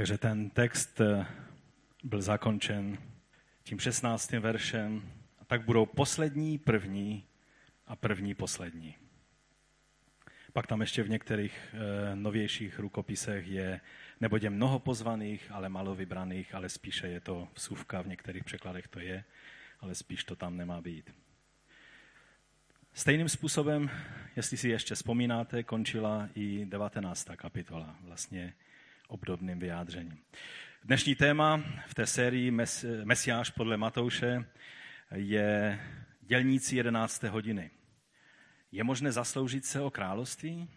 Takže ten text eh, byl zakončen tím 16. veršem. A tak budou poslední první a první poslední. Pak tam ještě v některých e, novějších rukopisech je, nebudě mnoho pozvaných, ale malo vybraných, ale spíše je to vsuvka, v některých překladech to je, ale spíš to tam nemá být. Stejným způsobem, jestli si ještě vzpomínáte, končila i 19. kapitola, vlastně obdobným vyjádřením. Dnešní téma v té sérii Mes, Mesiáš podle Matouše je dělníci 11. hodiny. Je možné zasloužit se o království?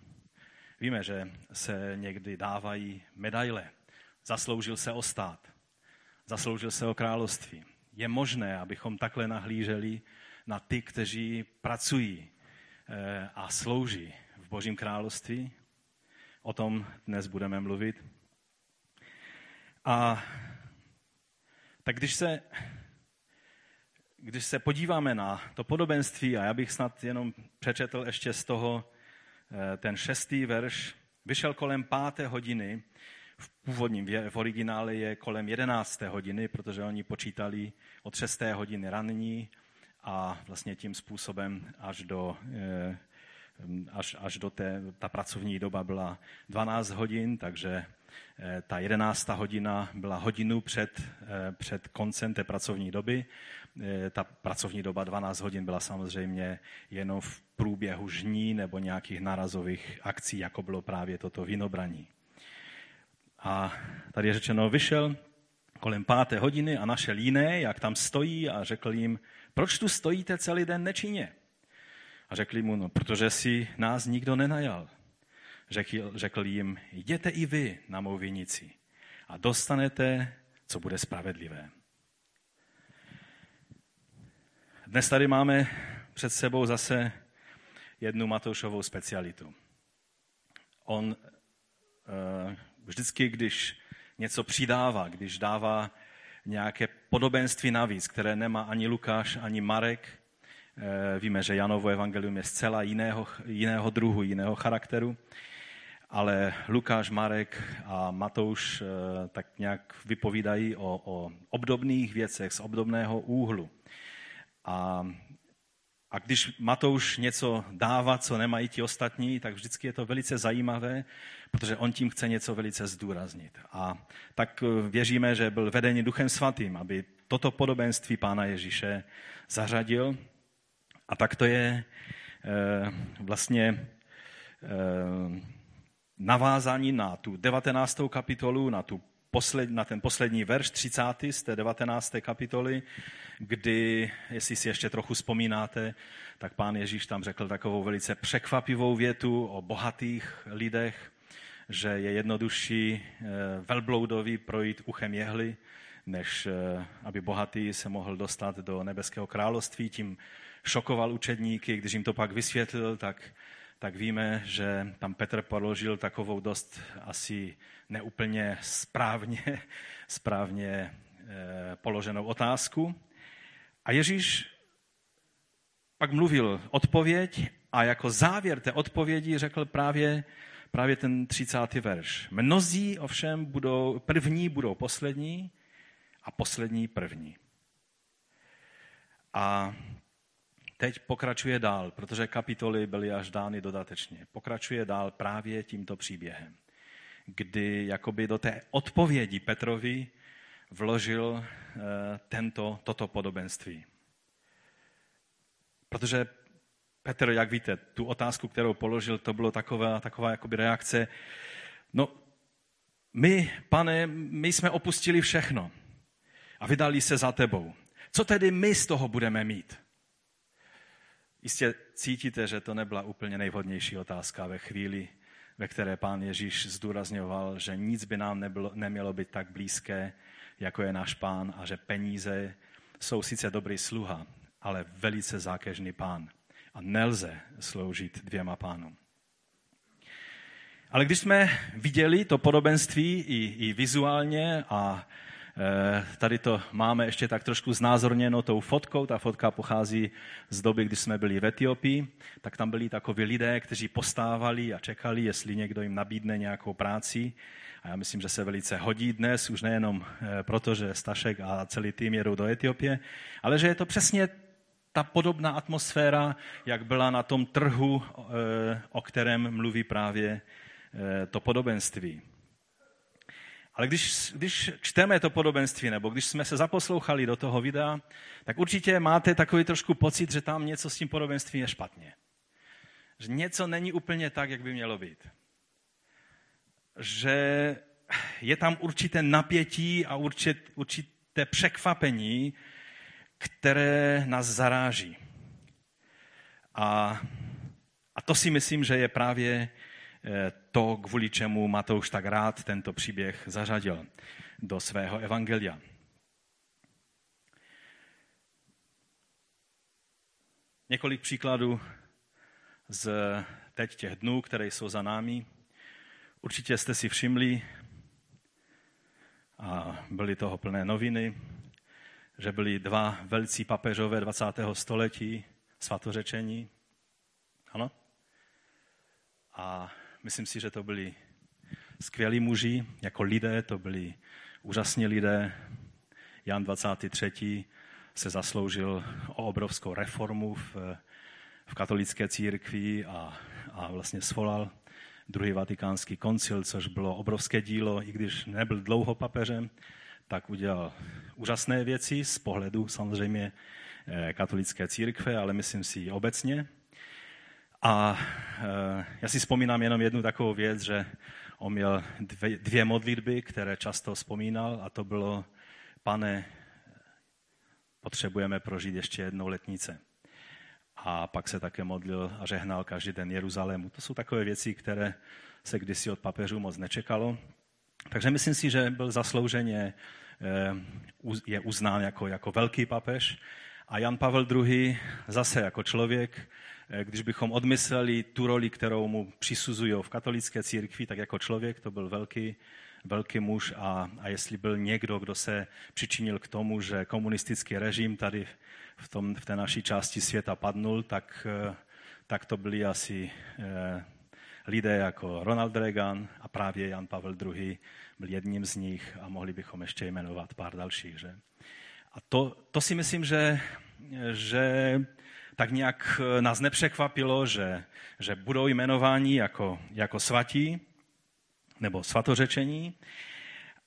Víme, že se někdy dávají medaile. Zasloužil se o stát. Zasloužil se o království. Je možné, abychom takhle nahlíželi na ty, kteří pracují eh, a slouží v Božím království? O tom dnes budeme mluvit. A tak když se, když se podíváme na to podobenství, a já bych snad jenom přečetl ještě z toho eh, ten šestý verš, vyšel kolem páté hodiny, v původním, v originále je kolem jedenácté hodiny, protože oni počítali od šesté hodiny ranní a vlastně tím způsobem až do, eh, až, až do té, ta pracovní doba byla 12 hodin, takže ta jedenáctá hodina byla hodinu před, eh, před koncem té pracovní doby. Eh, ta pracovní doba 12 hodin byla samozřejmě jenom v průběhu žní nebo nějakých narazových akcí, jako bylo právě toto vinobraní. A tady je řečeno, vyšel kolem páté hodiny a našel jiné, jak tam stojí a řekl jim, proč tu stojíte celý den nečinně? A řekli mu, no, protože si nás nikdo nenajal. Řekl, řekl jim, jděte i vy na mou vinici a dostanete, co bude spravedlivé. Dnes tady máme před sebou zase jednu Matoušovou specialitu. On uh, vždycky, když něco přidává, když dává nějaké podobenství navíc, které nemá ani Lukáš, ani Marek, uh, víme, že Janovo evangelium je zcela jiného, jiného druhu, jiného charakteru, ale Lukáš, Marek a Matouš eh, tak nějak vypovídají o, o obdobných věcech z obdobného úhlu. A, a když Matouš něco dává, co nemají ti ostatní, tak vždycky je to velice zajímavé, protože on tím chce něco velice zdůraznit. A tak eh, věříme, že byl vedený Duchem Svatým, aby toto podobenství Pána Ježíše zařadil. A tak to je e, vlastně e, navázání na tu 19. kapitolu, na, tu posled, na ten poslední verš 30. z té 19. kapitoly, kdy, jestli si ještě trochu vzpomínáte, tak pán Ježíš tam řekl takovou velice překvapivou větu o bohatých lidech, že je jednodušší eh, velbloudovi projít uchem jehly, než eh, aby bohatý se mohl dostat do nebeského království. Tím šokoval učedníky, když jim to pak vysvětlil, tak tak víme, že tam Petr položil takovou dost asi neúplně správně, správně eh, položenou otázku. A Ježíš pak mluvil odpověď a jako závěr té odpovědi řekl právě, právě ten 30. verš. Mnozí ovšem budou, první budou poslední a poslední první. A teď pokračuje dál, protože kapitoly byly až dány dodatečně. Pokračuje dál právě tímto příběhem, kdy jakoby do té odpovědi Petrovi vložil eh, tento, toto podobenství. Protože Petr, jak víte, tu otázku, kterou položil, to bylo taková, taková jakoby reakce, no my, pane, my jsme opustili všechno a vydali se za tebou. Co tedy my z toho budeme mít? Jistě cítíte, že to nebyla úplně nejvhodnější otázka ve chvíli, ve které pán Ježíš zdůrazňoval, že nic by nám nebylo, nemělo být tak blízké, jako je náš pán a že peníze jsou sice dobrý sluha, ale velice zákežný pán. A nelze sloužit dvěma pánům. Ale když jsme viděli to podobenství i, i vizuálně a tady to máme ještě tak trošku znázorněno tou fotkou. Ta fotka pochází z doby, kdy jsme byli v Etiopii. Tak tam byli takoví lidé, kteří postávali a čekali, jestli někdo jim nabídne nějakou práci. A já myslím, že se velice hodí dnes, už nejenom eh, proto, že Stašek a celý tým jedou do Etiopie, ale že je to přesně ta podobná atmosféra, jak byla na tom trhu, eh, o kterém mluví právě to podobenství. Ale když, když čteme to podobenství, nebo když jsme se zaposlouchali do toho videa, tak určitě máte takový trošku pocit, že tam něco s tím podobenstvím je špatně. Že něco není úplně tak, jak by mělo být. Že je tam určité napětí a určit, určité překvapení, které nás zaráží. A, a to si myslím, že je právě to, kvůli čemu Matouš tak rád tento příběh zařadil do svého evangelia. Několik příkladů z teď těch dnů, které jsou za námi. Určitě jste si všimli, a byly toho plné noviny, že byli dva velcí papežové 20. století svatořečení. Ano? A Myslím si, že to byli skvělí muži, jako lidé, to byli úžasní lidé. Jan 23. se zasloužil o obrovskou reformu v, v katolické církvi a, a vlastně svolal druhý vatikánský koncil, což bylo obrovské dílo, i když nebyl dlouho papežem, tak udělal úžasné věci z pohledu samozřejmě eh, katolické církve, ale myslím si obecně. A eh, já si vzpomínám jenom jednu takovou věc, že on měl dvě, dvě modlitby, které často vzpomínal a to bylo, pane, potřebujeme prožít ještě jednou letnice. A pak se také modlil a žehnal každý den Jeruzalému. To jsou takové věci, které se kdysi od papežů moc nečekalo. Takže myslím si, že byl zaslouženě, eh, je uznán jako, jako velký papež. A Jan Pavel II. zase jako člověk, když bychom odmysleli tu roli, kterou mu přisuzují v katolické církvi, tak jako člověk to byl velký, velký muž a, a jestli byl někdo, kdo se přičinil k tomu, že komunistický režim tady v, tom, v té naší části světa padnul, tak, eh, tak to byli asi eh, lidé jako Ronald Reagan a právě Jan Pavel II. byl jedním z nich a mohli bychom ještě jmenovat pár dalších. Že? A to, to si myslím, že, že tak nějak eh, nás nepřekvapilo, že, že budou jmenováni jako, jako svatí nebo svatořečení.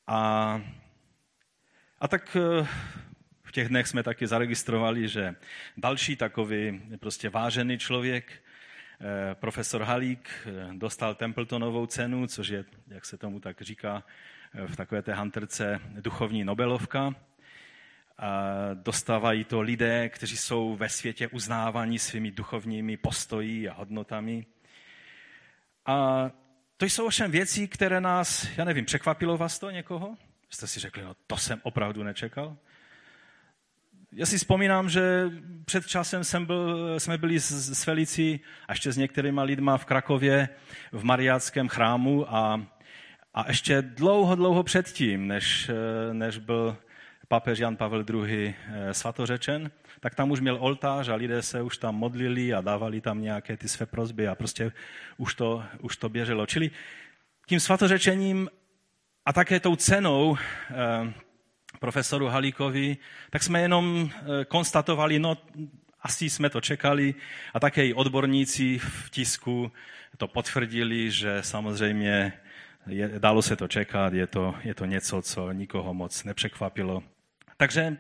A, a tak eh, v těch dnech jsme taky zaregistrovali, že další takový prostě vážený člověk, eh, profesor Halík, dostal Templetonovou cenu, což je, jak se tomu tak říká, v takové té hanterce duchovní Nobelovka dostávají to lidé, kteří jsou ve světě uznávaní svými duchovními postoji a hodnotami. A to jsou ovšem věci, které nás, já nevím, překvapilo vás to někoho? Jste si řekli, no to jsem opravdu nečekal. Já si vzpomínám, že před časem jsem byl, jsme byli s, s Felicí a ještě s některýma lidma v Krakově v Mariáckém chrámu a, a ještě dlouho, dlouho předtím, než, než byl papež Jan Pavel II. Eh, svatořečen, tak tam už měl oltář a lidé se už tam modlili a dávali tam nějaké ty své prozby a prostě už to, už to běželo. Čili tím svatořečením a také tou cenou eh, profesoru Halíkovi, tak jsme jenom eh, konstatovali, no asi jsme to čekali a také i odborníci v tisku to potvrdili, že samozřejmě je, dalo se to čekat, je to, je to něco, co nikoho moc nepřekvapilo. Takže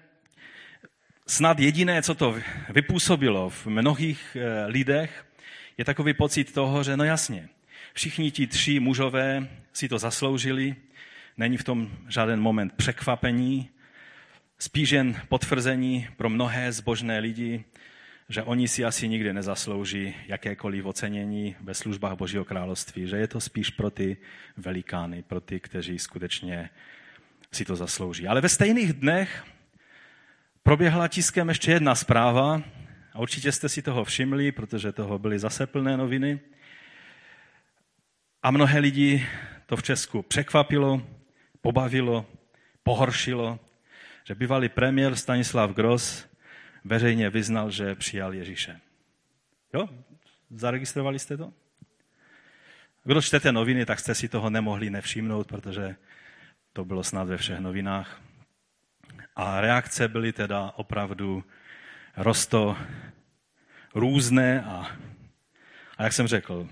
snad jediné, co to vypůsobilo v mnohých eh, lidech, je takový pocit toho, že no jasně, všichni ti tři mužové si to zasloužili, není v tom žádný moment překvapení, spíš jen potvrzení pro mnohé zbožné lidi, že oni si asi nikdy nezaslouží jakékoliv ocenění ve službách Božího království, že je to spíš pro ty velikány, pro ty, kteří skutečně si to zaslouží. Ale ve stejných dnech proběhla tiskem ještě jedna zpráva, a určitě jste si toho všimli, protože toho byly zase plné noviny. A mnohé lidi to v Česku překvapilo, pobavilo, pohoršilo, že bývalý premiér Stanislav Gross veřejně vyznal, že přijal Ježíše. Jo? Zaregistrovali jste to? Kdo čtete noviny, tak jste si toho nemohli nevšimnout, protože to bylo snad ve všech novinách. A reakce byly teda opravdu rosto různé a, a jak jsem řekl,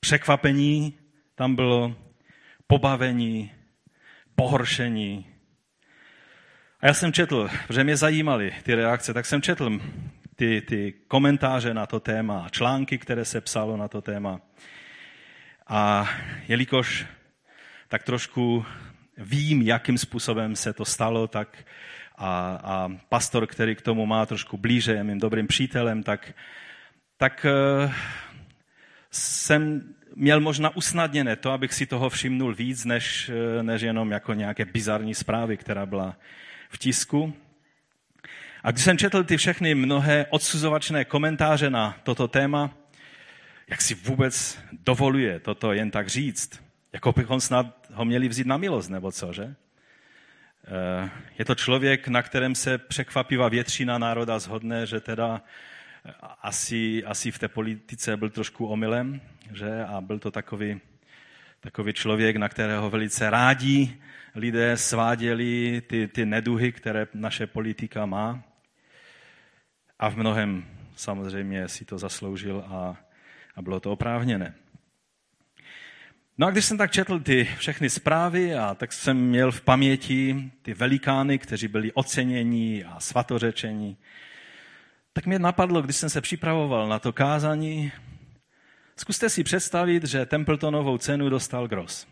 překvapení tam bylo, pobavení, pohoršení. A já jsem četl, protože mě zajímaly ty reakce, tak jsem četl ty, ty komentáře na to téma, články, které se psalo na to téma. A jelikož tak trošku vím, jakým způsobem se to stalo, tak a, a pastor, který k tomu má trošku blíže, je mým dobrým přítelem, tak, tak uh, jsem měl možná usnadněné to, abych si toho všimnul víc, než, eh, než jenom jako nějaké bizarní zprávy, která byla v tisku. A když jsem četl ty všechny mnohé odsuzovačné komentáře na toto téma, jak si vůbec dovoluje toto jen tak říct, jako bychom snad ho měli vzít na milost, nebo co, že? Eh, je to člověk, na kterém se překvapivá většina národa zhodne, že teda eh, asi, asi v té politice byl trošku omylem, že? A byl to takový, takový člověk, na kterého velice rádi lidé sváděli ty, ty neduhy, které naše politika má. A v mnohem samozřejmě si to zasloužil a, a bylo to oprávněné. No a když jsem tak četl ty všechny zprávy, a tak jsem měl v paměti ty velikány, kteří byli oceněni a svatořečení, tak mě napadlo, když jsem se připravoval na to kázání, zkuste si představit, že Templetonovou cenu dostal Gross.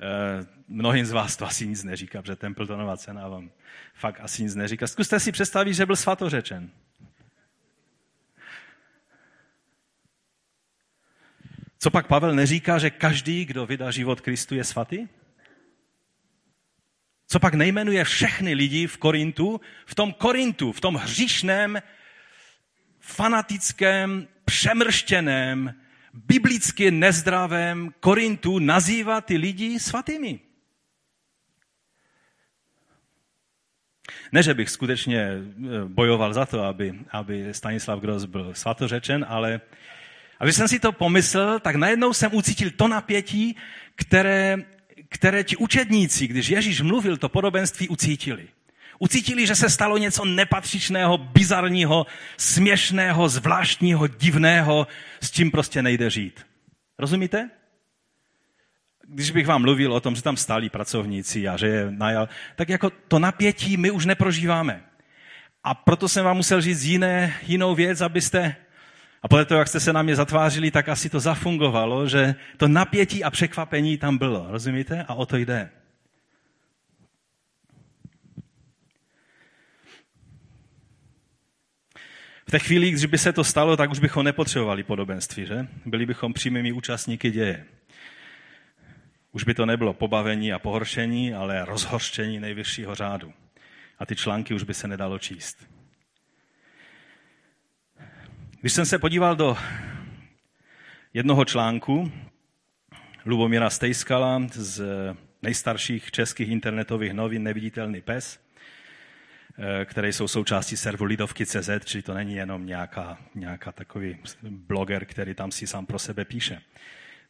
Eh, mnohým z vás to asi nic neříká, protože Templetonová cena vám fakt asi nic neříká. Zkuste si představit, že byl svatořečen. Co pak Pavel neříká, že každý, kdo vydá život Kristu, je svatý? Co pak nejmenuje všechny lidi v Korintu, v tom Korintu, v tom hříšném, fanatickém, přemrštěném, biblicky nezdravém Korintu nazývá ty lidi svatými. Ne, že bych skutečně eh, bojoval za to, aby, aby Stanislav Gross byl svatořečen, ale a když jsem si to pomyslel, tak najednou jsem ucítil to napětí, které, které ti učedníci, když Ježíš mluvil, to podobenství ucítili. Ucítili, že se stalo něco nepatřičného, bizarního, směšného, zvláštního, divného, s čím prostě nejde žít. Rozumíte? Když bych vám mluvil o tom, že tam stálí pracovníci a že je najal, tak jako to napětí my už neprožíváme. A proto jsem vám musel říct jiné, jinou věc, abyste a podle toho, jak jste se na mě zatvářili, tak asi to zafungovalo, že to napětí a překvapení tam bylo. Rozumíte? A o to jde. V té chvíli, když by se to stalo, tak už bychom nepotřebovali podobenství, že? Byli bychom přímými účastníky děje. Už by to nebylo pobavení a pohoršení, ale rozhorštění nejvyššího řádu. A ty články už by se nedalo číst. Když jsem se podíval do jednoho článku Lubomíra Stejskala z nejstarších českých internetových novin Neviditelný pes, eh, které jsou součástí serveru Lidovky.cz, čili to není jenom nějaká, nějaká takový bloger, který tam si sám pro sebe píše.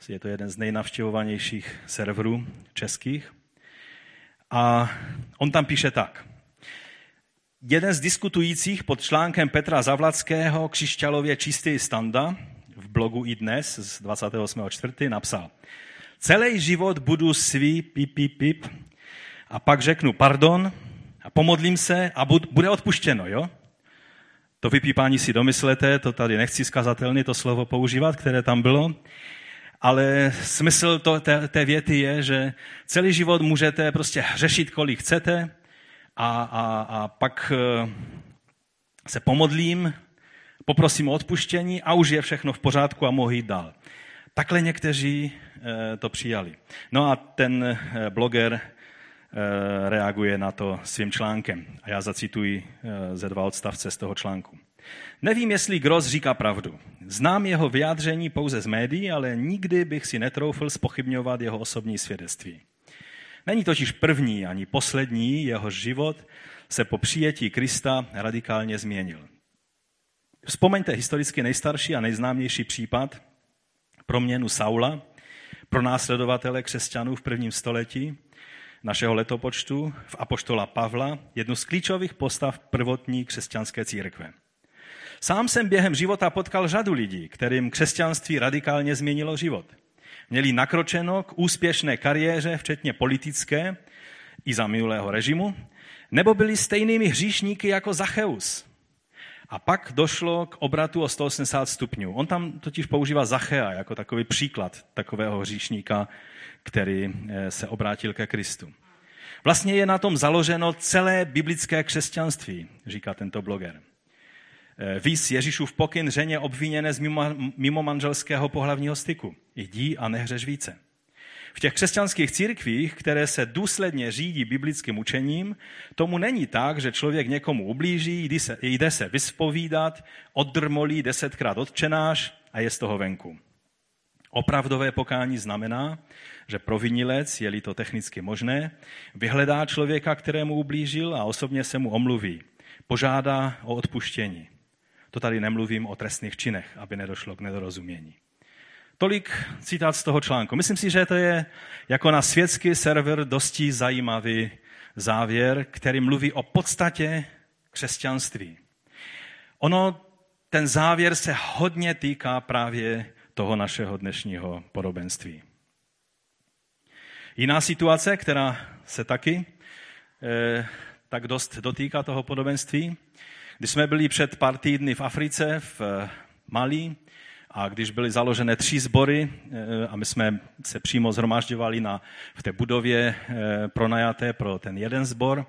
Je to jeden z nejnavštěvovanějších serverů českých. A on tam píše tak. Jeden z diskutujících pod článkem Petra Zavladského Křišťalově čistý standa v blogu i dnes z 28.4. napsal Celý život budu svý pip, pip, pip a pak řeknu pardon a pomodlím se a bude odpuštěno, jo? To vypípání si domyslete, to tady nechci skazatelně to slovo používat, které tam bylo, ale smysl to, té, té věty je, že celý život můžete prostě hřešit, kolik chcete, a, a, a pak eh, se pomodlím, poprosím o odpuštění a už je všechno v pořádku a mohu jít dál. Takhle někteří eh, to přijali. No a ten eh, bloger reaguje na to svým článkem. A já zacituji ze dva odstavce z toho článku. Nevím, jestli Gross říká pravdu. Znám jeho vyjádření pouze z médií, ale nikdy bych si netroufl spochybňovat jeho osobní svědectví. Není totiž první ani poslední, jeho život se po přijetí Krista radikálně změnil. Vzpomeňte historicky nejstarší a nejznámější případ proměnu Saula, pro následovatele křesťanů v prvním století našeho letopočtu, v apoštola Pavla, jednu z klíčových postav prvotní křesťanské církve. Sám jsem během života potkal řadu lidí, kterým křesťanství radikálně změnilo život. Měli nakročeno k úspěšné kariéře, včetně politické, i za minulého režimu, nebo byli stejnými hříšníky jako Zacheus. A pak došlo k obratu o 180 stupňů. On tam totiž používá Zachea jako takový příklad takového hříšníka, který eh, se obrátil ke Kristu. Vlastně je na tom založeno celé biblické křesťanství, říká tento bloger. Eh, Víz Ježíšův pokyn ženě obviněné z mimo, mimo manželského pohlavního styku. Jdi a nehřeš více. V těch křesťanských církvích, které se důsledně řídí biblickým učením, tomu není tak, že člověk někomu ublíží, jde se, jde se vyspovídat, oddrmolí desetkrát odčenáš a je z toho venku. Opravdové pokání znamená, že provinilec, je-li to technicky možné, vyhledá člověka, kterému ublížil a osobně se mu omluví. Požádá o odpuštění. To tady nemluvím o trestných činech, aby nedošlo k nedorozumění. Tolik citát z toho článku. Myslím si, že to je jako na světský server dosti zajímavý závěr, který mluví o podstatě křesťanství. Ono, ten závěr se hodně týká právě toho našeho dnešního podobenství. Jiná situace, která se taky eh, tak dost dotýká toho podobenství, když jsme byli před pár týdny v Africe, v Mali, a když byly založené tři sbory eh, a my jsme se přímo zhromažďovali na, v té budově eh, pronajaté pro ten jeden sbor,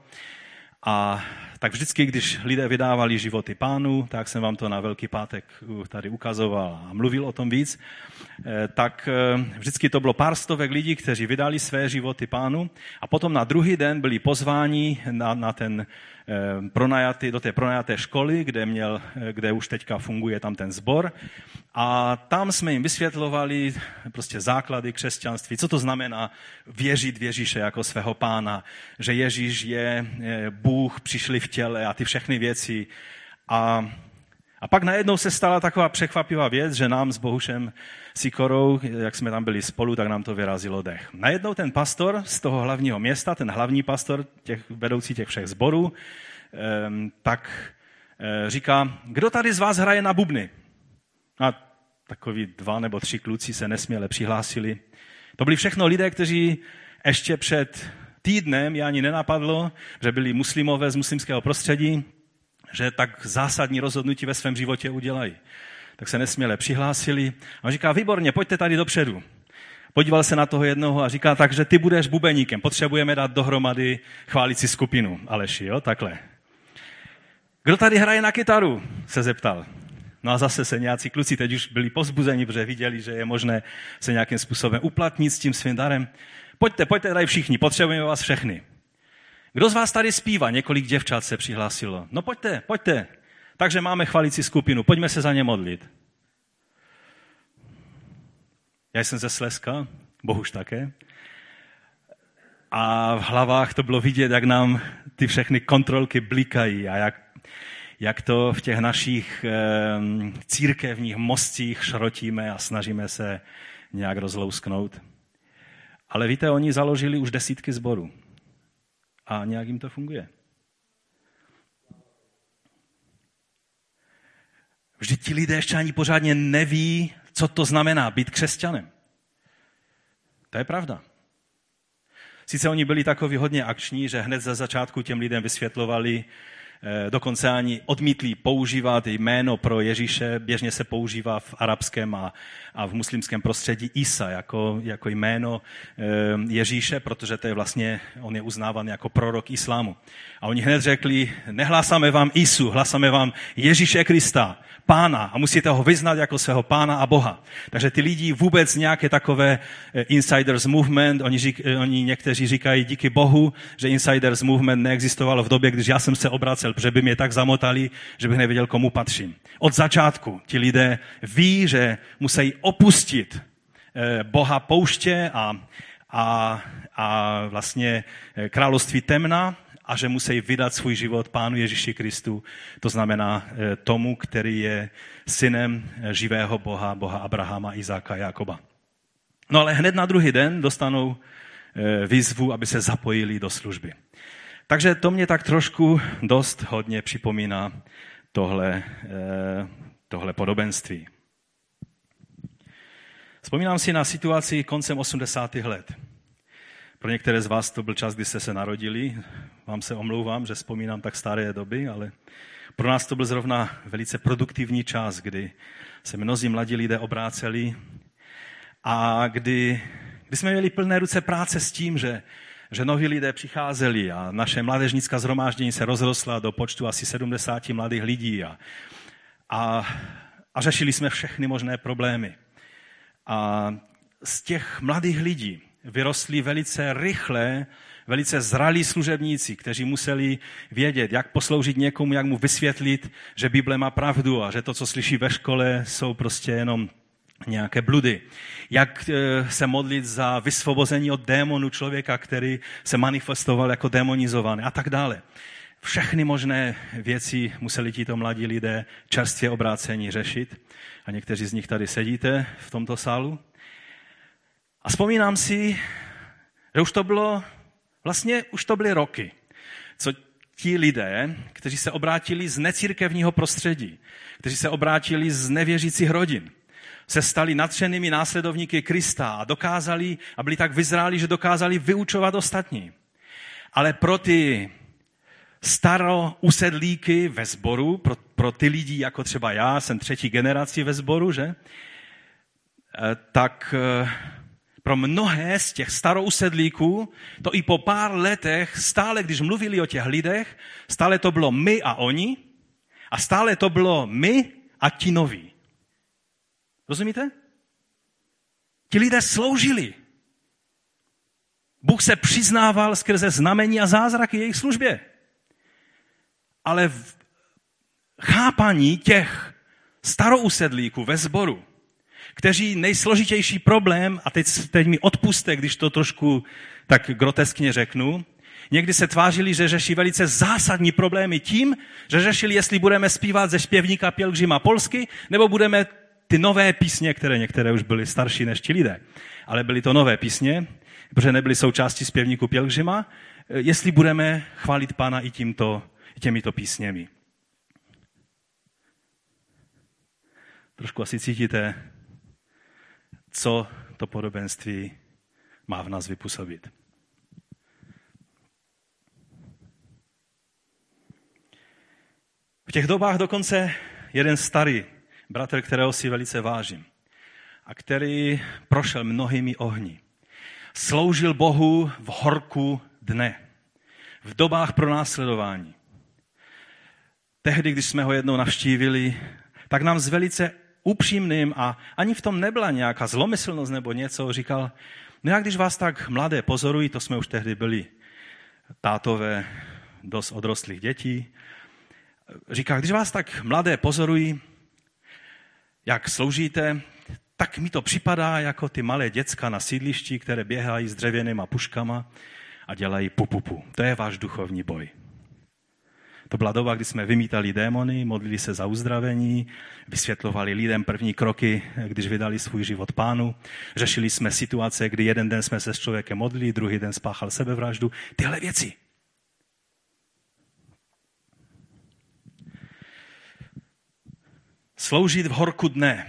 a tak vždycky, když lidé vydávali životy pánu, tak jsem vám to na Velký pátek tady ukazoval a mluvil o tom víc, eh, tak vždycky to bylo pár stovek lidí, kteří vydali své životy pánu a potom na druhý den byli pozváni na, na ten Eh, pronajatý, do té pronajaté školy, kde, měl, eh, kde už teďka funguje tam ten sbor. A tam jsme jim vysvětlovali prostě základy křesťanství, co to znamená věřit v Ježíše jako svého pána, že Ježíš je Bůh, přišli v těle a ty všechny věci. A a pak najednou se stala taková překvapivá věc, že nám s Bohušem Sikorou, jak jsme tam byli spolu, tak nám to vyrazilo dech. Najednou ten pastor z toho hlavního města, ten hlavní pastor, těch, vedoucí těch všech zborů, tak eh, říká, kdo tady z vás hraje na bubny? A takový dva nebo tři kluci se nesměle přihlásili. To byli všechno lidé, kteří ještě před týdnem, je ani nenapadlo, že byli muslimové z muslimského prostředí, že tak zásadní rozhodnutí ve svém životě udělají. Tak se nesměle přihlásili. A on říká, výborně, pojďte tady dopředu. Podíval se na toho jednoho a říká, takže ty budeš bubeníkem, potřebujeme dát dohromady chválící skupinu. Aleši, jo, takhle. Kdo tady hraje na kytaru? se zeptal. No a zase se nějací kluci teď už byli pozbuzeni, protože viděli, že je možné se nějakým způsobem uplatnit s tím svým darem. Pojďte, pojďte tady všichni, potřebujeme vás všechny. Kdo z vás tady zpívá? Několik děvčat se přihlásilo. No pojďte, pojďte. Takže máme chvalici skupinu, pojďme se za ně modlit. Já jsem ze Sleska, Bohuž také. A v hlavách to bylo vidět, jak nám ty všechny kontrolky blikají a jak, jak to v těch našich e, církevních mostcích šrotíme a snažíme se nějak rozlousknout. Ale víte, oni založili už desítky zborů a nějak jim to funguje. Vždyť ti lidé ještě ani pořádně neví, co to znamená být křesťanem. To je pravda. Sice oni byli takový hodně akční, že hned za začátku těm lidem vysvětlovali, dokonce ani odmítli používat jméno pro Ježíše. Běžně se používá v arabském a, a v muslimském prostředí Isa jako, jako jméno eh, Ježíše, protože to je vlastně, on je uznávan jako prorok islámu. A oni hned řekli, nehlásáme vám Isu, hlásáme vám Ježíše Krista, pána a musíte ho vyznat jako svého pána a Boha. Takže ty lidi vůbec nějaké takové eh, insiders movement, oni, řík, oni někteří říkají díky Bohu, že insiders movement neexistovalo v době, když já jsem se obracel smysl, protože by mě tak zamotali, že bych nevěděl, komu patřím. Od začátku ti lidé ví, že musí opustit eh, Boha pouště a, a, a vlastně eh, království temna a že musí vydat svůj život Pánu Ježíši Kristu, to znamená eh, tomu, který je synem živého Boha, Boha Abrahama, Izáka a Jakoba. No ale hned na druhý den dostanou výzvu, aby se zapojili do služby. Takže to mě tak trošku dost hodně připomíná tohle, eh, tohle podobenství. Vzpomínám si na situaci koncem 80. let. Pro některé z vás to byl čas, kdy jste se narodili. Vám se omlouvám, že vzpomínám tak staré doby, ale pro nás to byl zrovna velice produktivní čas, kdy se mnozí mladí lidé obráceli a kdy, kdy jsme měli plné ruce práce s tím, že že noví lidé přicházeli a naše mládežnická zhromáždění se rozrostla do počtu asi 70 mladých lidí a, a, a řešili jsme všechny možné problémy. A z těch mladých lidí vyrostli velice rychle, velice zralí služebníci, kteří museli vědět, jak posloužit někomu, jak mu vysvětlit, že Bible má pravdu a že to, co slyší ve škole, jsou prostě jenom nějaké bludy. Jak eh, se modlit za vysvobození od démonu člověka, který se manifestoval jako demonizovaný a tak dále. Všechny možné věci museli tito mladí lidé čerstvě obrácení řešit. A někteří z nich tady sedíte v tomto sálu. A vzpomínám si, že už to bylo, vlastně už to byly roky, co ti lidé, kteří se obrátili z necírkevního prostředí, kteří se obrátili z nevěřících rodin, se stali natřenými následovníky Krista a dokázali, a byli tak vyzráli, že dokázali vyučovat ostatní. Ale pro ty starousedlíky ve sboru, pro, pro ty lidi jako třeba já, jsem třetí generaci ve sboru, že? Eh, tak eh, pro mnohé z těch starousedlíků to i po pár letech, stále když mluvili o těch lidech, stále to bylo my a oni a stále to bylo my a ti noví. Rozumíte? Ti lidé sloužili. Bůh se přiznával skrze znamení a zázraky jejich službě. Ale v chápaní těch starousedlíků ve sboru, kteří nejsložitější problém, a teď, teď mi odpuste, když to trošku tak groteskně řeknu, někdy se tvářili, že řeší velice zásadní problémy tím, že řešili, jestli budeme zpívat ze zpěvníka Pělgřima Polsky, nebo budeme ty nové písně, které některé už byly starší než ti lidé, ale byly to nové písně, protože nebyly součástí zpěvníku Pělgřima, jestli budeme chválit Pána i tímto, těmito písněmi. Trošku asi cítíte, co to podobenství má v nás vypůsobit. V těch dobách dokonce jeden starý bratr, kterého si velice vážím a který prošel mnohými ohni. Sloužil Bohu v horku dne, v dobách pronásledování. Tehdy, když jsme ho jednou navštívili, tak nám s velice upřímným a ani v tom nebyla nějaká zlomyslnost nebo něco, říkal, no já když vás tak mladé pozorují, to jsme už tehdy byli tátové dost odrostlých dětí, říká, když vás tak mladé pozorují, jak sloužíte, tak mi to připadá jako ty malé děcka na sídlišti, které běhají s dřevěnýma puškama a dělají pupupu. To je váš duchovní boj. To byla doba, kdy jsme vymítali démony, modlili se za uzdravení, vysvětlovali lidem první kroky, když vydali svůj život pánu. Řešili jsme situace, kdy jeden den jsme se s člověkem modlili, druhý den spáchal sebevraždu. Tyhle věci. Sloužit v horku dne.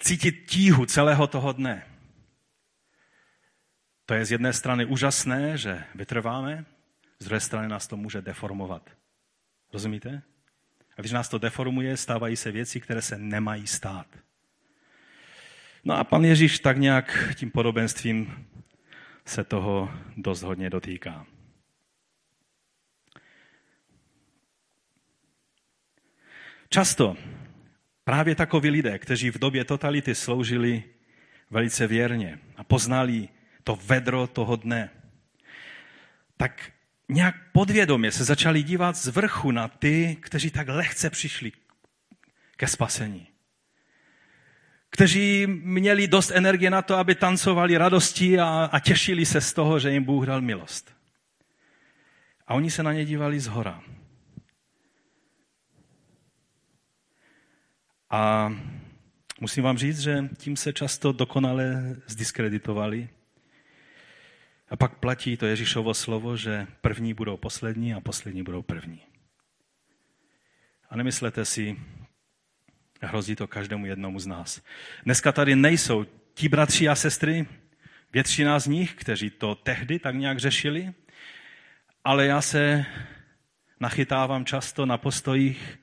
Cítit tíhu celého toho dne. To je z jedné strany úžasné, že vytrváme, z druhé strany nás to může deformovat. Rozumíte? A když nás to deformuje, stávají se věci, které se nemají stát. No a pan Ježíš tak nějak tím podobenstvím se toho dost hodně dotýká. Často právě takoví lidé, kteří v době totality sloužili velice věrně a poznali to vedro toho dne, tak nějak podvědomě se začali dívat z vrchu na ty, kteří tak lehce přišli ke spasení. Kteří měli dost energie na to, aby tancovali radosti a, a těšili se z toho, že jim Bůh dal milost. A oni se na ně dívali z hora. A musím vám říct, že tím se často dokonale zdiskreditovali. A pak platí to Ježíšovo slovo, že první budou poslední a poslední budou první. A nemyslete si, hrozí to každému jednomu z nás. Dneska tady nejsou ti bratři a sestry, většina z nich, kteří to tehdy tak nějak řešili, ale já se nachytávám často na postojích,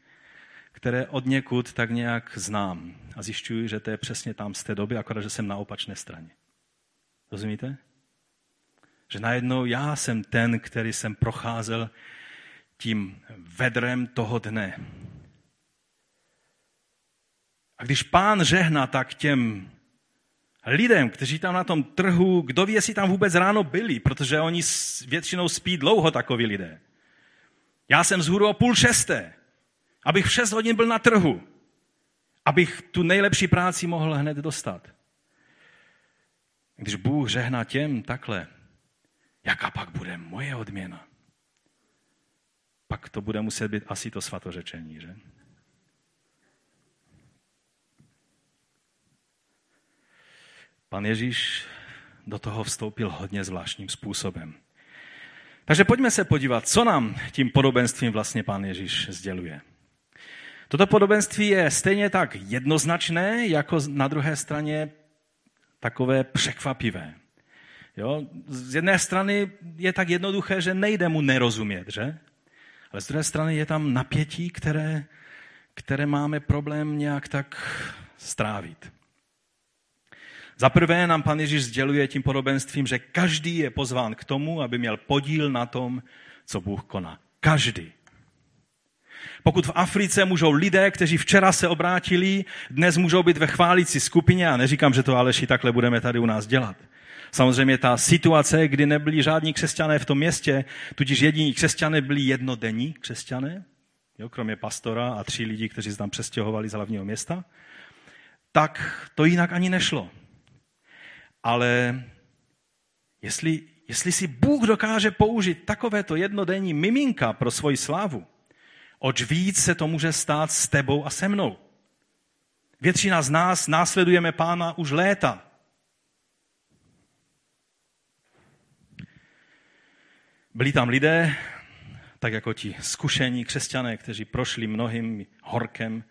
které od někud tak nějak znám. A zjišťuji, že to je přesně tam z té doby, akorát, že jsem na opačné straně. Rozumíte? Že najednou já jsem ten, který jsem procházel tím vedrem toho dne. A když pán žehná, tak těm lidem, kteří tam na tom trhu, kdo ví, jestli tam vůbec ráno byli, protože oni většinou spí dlouho takoví lidé. Já jsem zhůru o půl šesté, abych v šest hodin byl na trhu, abych tu nejlepší práci mohl hned dostat. Když Bůh žehná těm takhle, jaká pak bude moje odměna? Pak to bude muset být asi to svatořečení, že? Pan Ježíš do toho vstoupil hodně zvláštním způsobem. Takže pojďme se podívat, co nám tím podobenstvím vlastně pán Ježíš sděluje. Toto podobenství je stejně tak jednoznačné, jako na druhé straně takové překvapivé. Jo? Z jedné strany je tak jednoduché, že nejde mu nerozumět, že? Ale z druhé strany je tam napětí, které, které máme problém nějak tak strávit. Za prvé nám pan Ježíš sděluje tím podobenstvím, že každý je pozván k tomu, aby měl podíl na tom, co Bůh koná. Každý. Pokud v Africe můžou lidé, kteří včera se obrátili, dnes můžou být ve chválící skupině, a neříkám, že to Aleši takhle budeme tady u nás dělat. Samozřejmě ta situace, kdy nebyli žádní křesťané v tom městě, tudíž jediní křesťané byli jednodenní křesťané, jo, kromě pastora a tří lidí, kteří se tam přestěhovali z hlavního města, tak to jinak ani nešlo. Ale jestli, jestli si Bůh dokáže použít takovéto jednodenní miminka pro svoji slávu, oč víc se to může stát s tebou a se mnou. Většina z nás následujeme pána už léta. Byli tam lidé, tak jako ti zkušení křesťané, kteří prošli mnohým horkem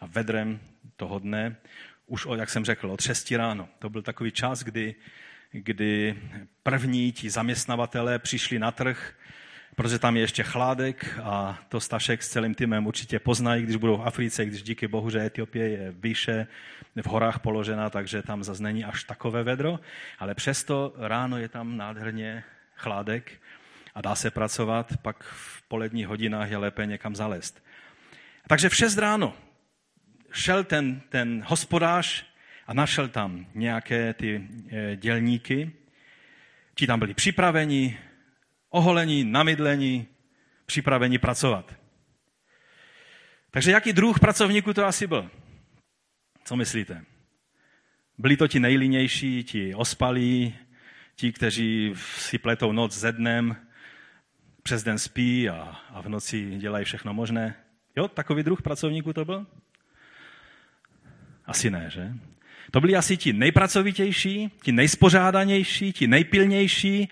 a vedrem toho dne, už, jak jsem řekl, od 6 ráno. To byl takový čas, kdy, kdy první ti zaměstnavatelé přišli na trh, protože tam je ještě chládek a to Stašek s celým týmem určitě poznají, když budou v Africe, když díky bohu, že Etiopie je výše v horách položena, takže tam zase není až takové vedro, ale přesto ráno je tam nádherně chládek a dá se pracovat, pak v poledních hodinách je lépe někam zalézt. Takže v 6 ráno šel ten, ten hospodář a našel tam nějaké ty eh, dělníky. Ti tam byli připraveni, oholení, namydlení, připraveni pracovat. Takže jaký druh pracovníků to asi byl? Co myslíte? Byli to ti nejlínější, ti ospalí, ti, kteří si pletou noc ze dnem, přes den spí a, a v noci dělají všechno možné. Jo, takový druh pracovníků to byl? Asi ne, že? To byli asi ti nejpracovitější, ti nejspořádanější, ti nejpilnější,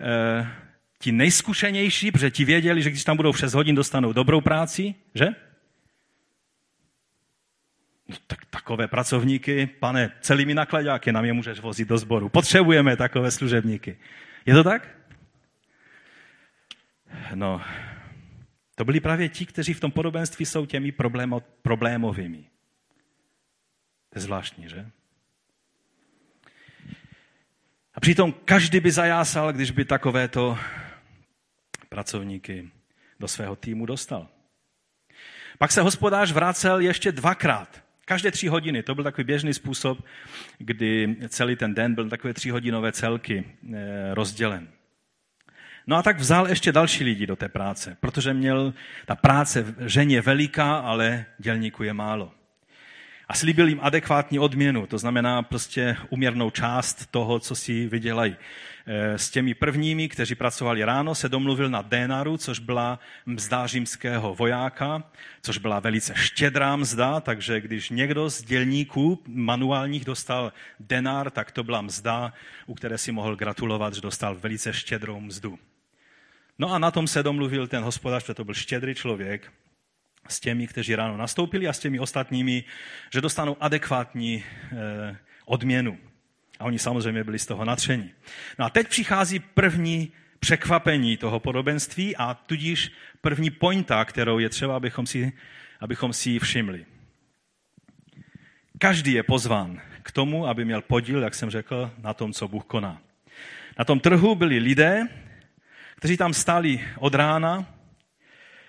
eh, ti nejzkušenější, protože ti věděli, že když tam budou v 6 hodin, dostanou dobrou práci, že? No, tak takové pracovníky, pane, celými nakladáky nám je můžeš vozit do sboru. Potřebujeme takové služebníky. Je to tak? No, to byli právě ti, kteří v tom podobenství jsou těmi problémo, problémovými. To je zvláštní, že? A přitom každý by zajásal, když by takovéto pracovníky do svého týmu dostal. Pak se hospodář vracel ještě dvakrát. Každé tři hodiny. To byl takový běžný způsob, kdy celý ten den byl takové tříhodinové celky eh, rozdělen. No a tak vzal ještě další lidi do té práce, protože měl ta práce ženě veliká, ale dělníků je málo. A slíbil jim adekvátní odměnu, to znamená prostě uměrnou část toho, co si vydělají. E, s těmi prvními, kteří pracovali ráno, se domluvil na denaru, což byla mzda římského vojáka, což byla velice štědrá mzda, takže když někdo z dělníků manuálních dostal denar, tak to byla mzda, u které si mohl gratulovat, že dostal velice štědrou mzdu. No a na tom se domluvil ten hospodář, protože to byl štědrý člověk, s těmi, kteří ráno nastoupili a s těmi ostatními, že dostanou adekvátní eh, odměnu. A oni samozřejmě byli z toho natření. No a teď přichází první překvapení toho podobenství a tudíž první pointa, kterou je třeba, abychom si, abychom si ji všimli. Každý je pozván k tomu, aby měl podíl, jak jsem řekl, na tom, co Bůh koná. Na tom trhu byli lidé, kteří tam stáli od rána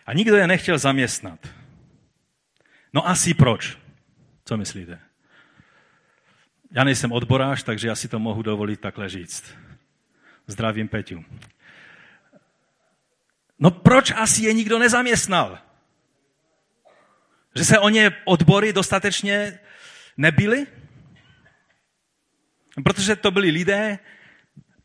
a nikdo je nechtěl zaměstnat. No asi proč? Co myslíte? Já nejsem odborář, takže já si to mohu dovolit takhle říct. Zdravím Peťu. No proč asi je nikdo nezaměstnal? Že se o ně odbory dostatečně nebyly? Protože to byli lidé,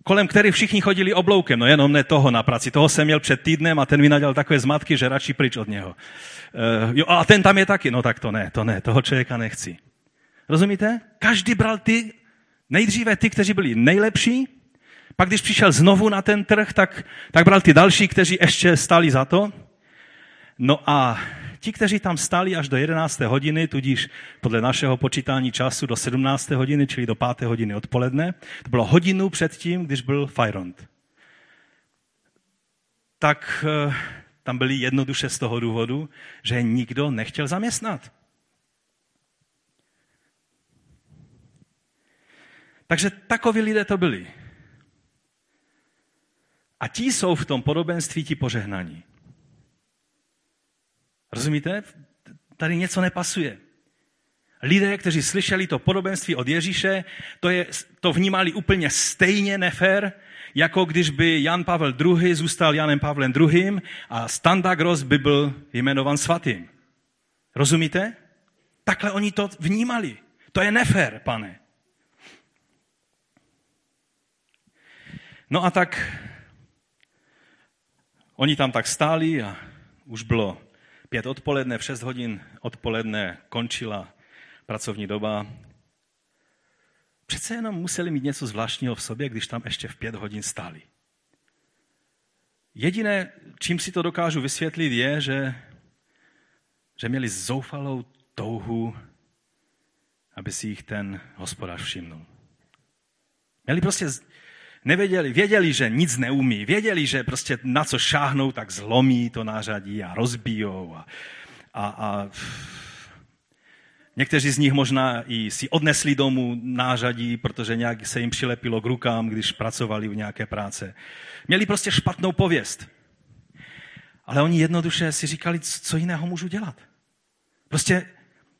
kolem kterých všichni chodili obloukem, no jenom ne toho na práci. Toho jsem měl před týdnem a ten mi nadělal takové zmatky, že radši pryč od něho. Uh, jo, a ten tam je taky. No tak to ne, to ne, toho člověka nechci. Rozumíte? Každý bral ty, nejdříve ty, kteří byli nejlepší, pak když přišel znovu na ten trh, tak, tak bral ty další, kteří ještě stali za to. No a ti, kteří tam stali až do 11. hodiny, tudíž podle našeho počítání času do 17. hodiny, čili do 5. hodiny odpoledne, to bylo hodinu před tím, když byl Fajront. Tak eh, tam byli jednoduše z toho důvodu, že nikdo nechtěl zaměstnat. Takže takoví lidé to byli. A ti jsou v tom podobenství ti požehnaní. Rozumíte? Tady něco nepasuje. Lidé, kteří slyšeli to podobenství od Ježíše, to, je, to vnímali úplně stejně nefér, jako když by Jan Pavel II. zůstal Janem Pavlem II. a Standagros by byl jmenovan svatým. Rozumíte? Takhle oni to vnímali. To je nefér, pane. No a tak oni tam tak stáli a už bylo pět odpoledne, v šest hodin odpoledne končila pracovní doba. Přece jenom museli mít něco zvláštního v sobě, když tam ještě v pět hodin stáli. Jediné, čím si to dokážu vysvětlit, je, že, že měli zoufalou touhu, aby si jich ten hospodář všimnul. Měli prostě Nevěděli, věděli, že nic neumí, věděli, že prostě na co šáhnou, tak zlomí to nářadí a rozbijou. A, a, a někteří z nich možná i si odnesli domů nářadí, protože nějak se jim přilepilo k rukám, když pracovali v nějaké práce. Měli prostě špatnou pověst. Ale oni jednoduše si říkali, co jiného můžu dělat. Prostě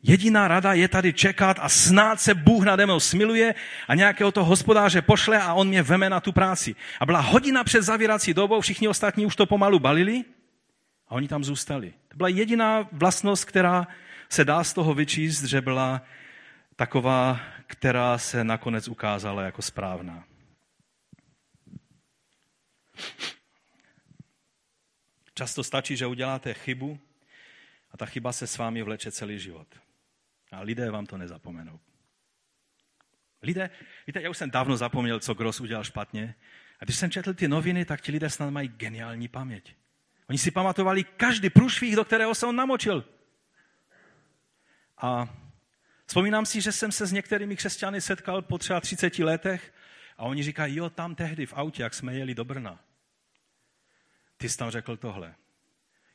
Jediná rada je tady čekat a snad se Bůh nade mnou smiluje a nějakého toho hospodáře pošle a on mě veme na tu práci. A byla hodina před zavírací dobou, všichni ostatní už to pomalu balili a oni tam zůstali. To byla jediná vlastnost, která se dá z toho vyčíst, že byla taková, která se nakonec ukázala jako správná. Často stačí, že uděláte chybu a ta chyba se s vámi vleče celý život. A lidé vám to nezapomenou. Lidé, víte, já už jsem dávno zapomněl, co Gross udělal špatně. A když jsem četl ty noviny, tak ti lidé snad mají geniální paměť. Oni si pamatovali každý průšvih, do kterého se on namočil. A vzpomínám si, že jsem se s některými křesťany setkal po třeba 30 letech a oni říkají, jo, tam tehdy v autě, jak jsme jeli do Brna. Ty jsi tam řekl tohle.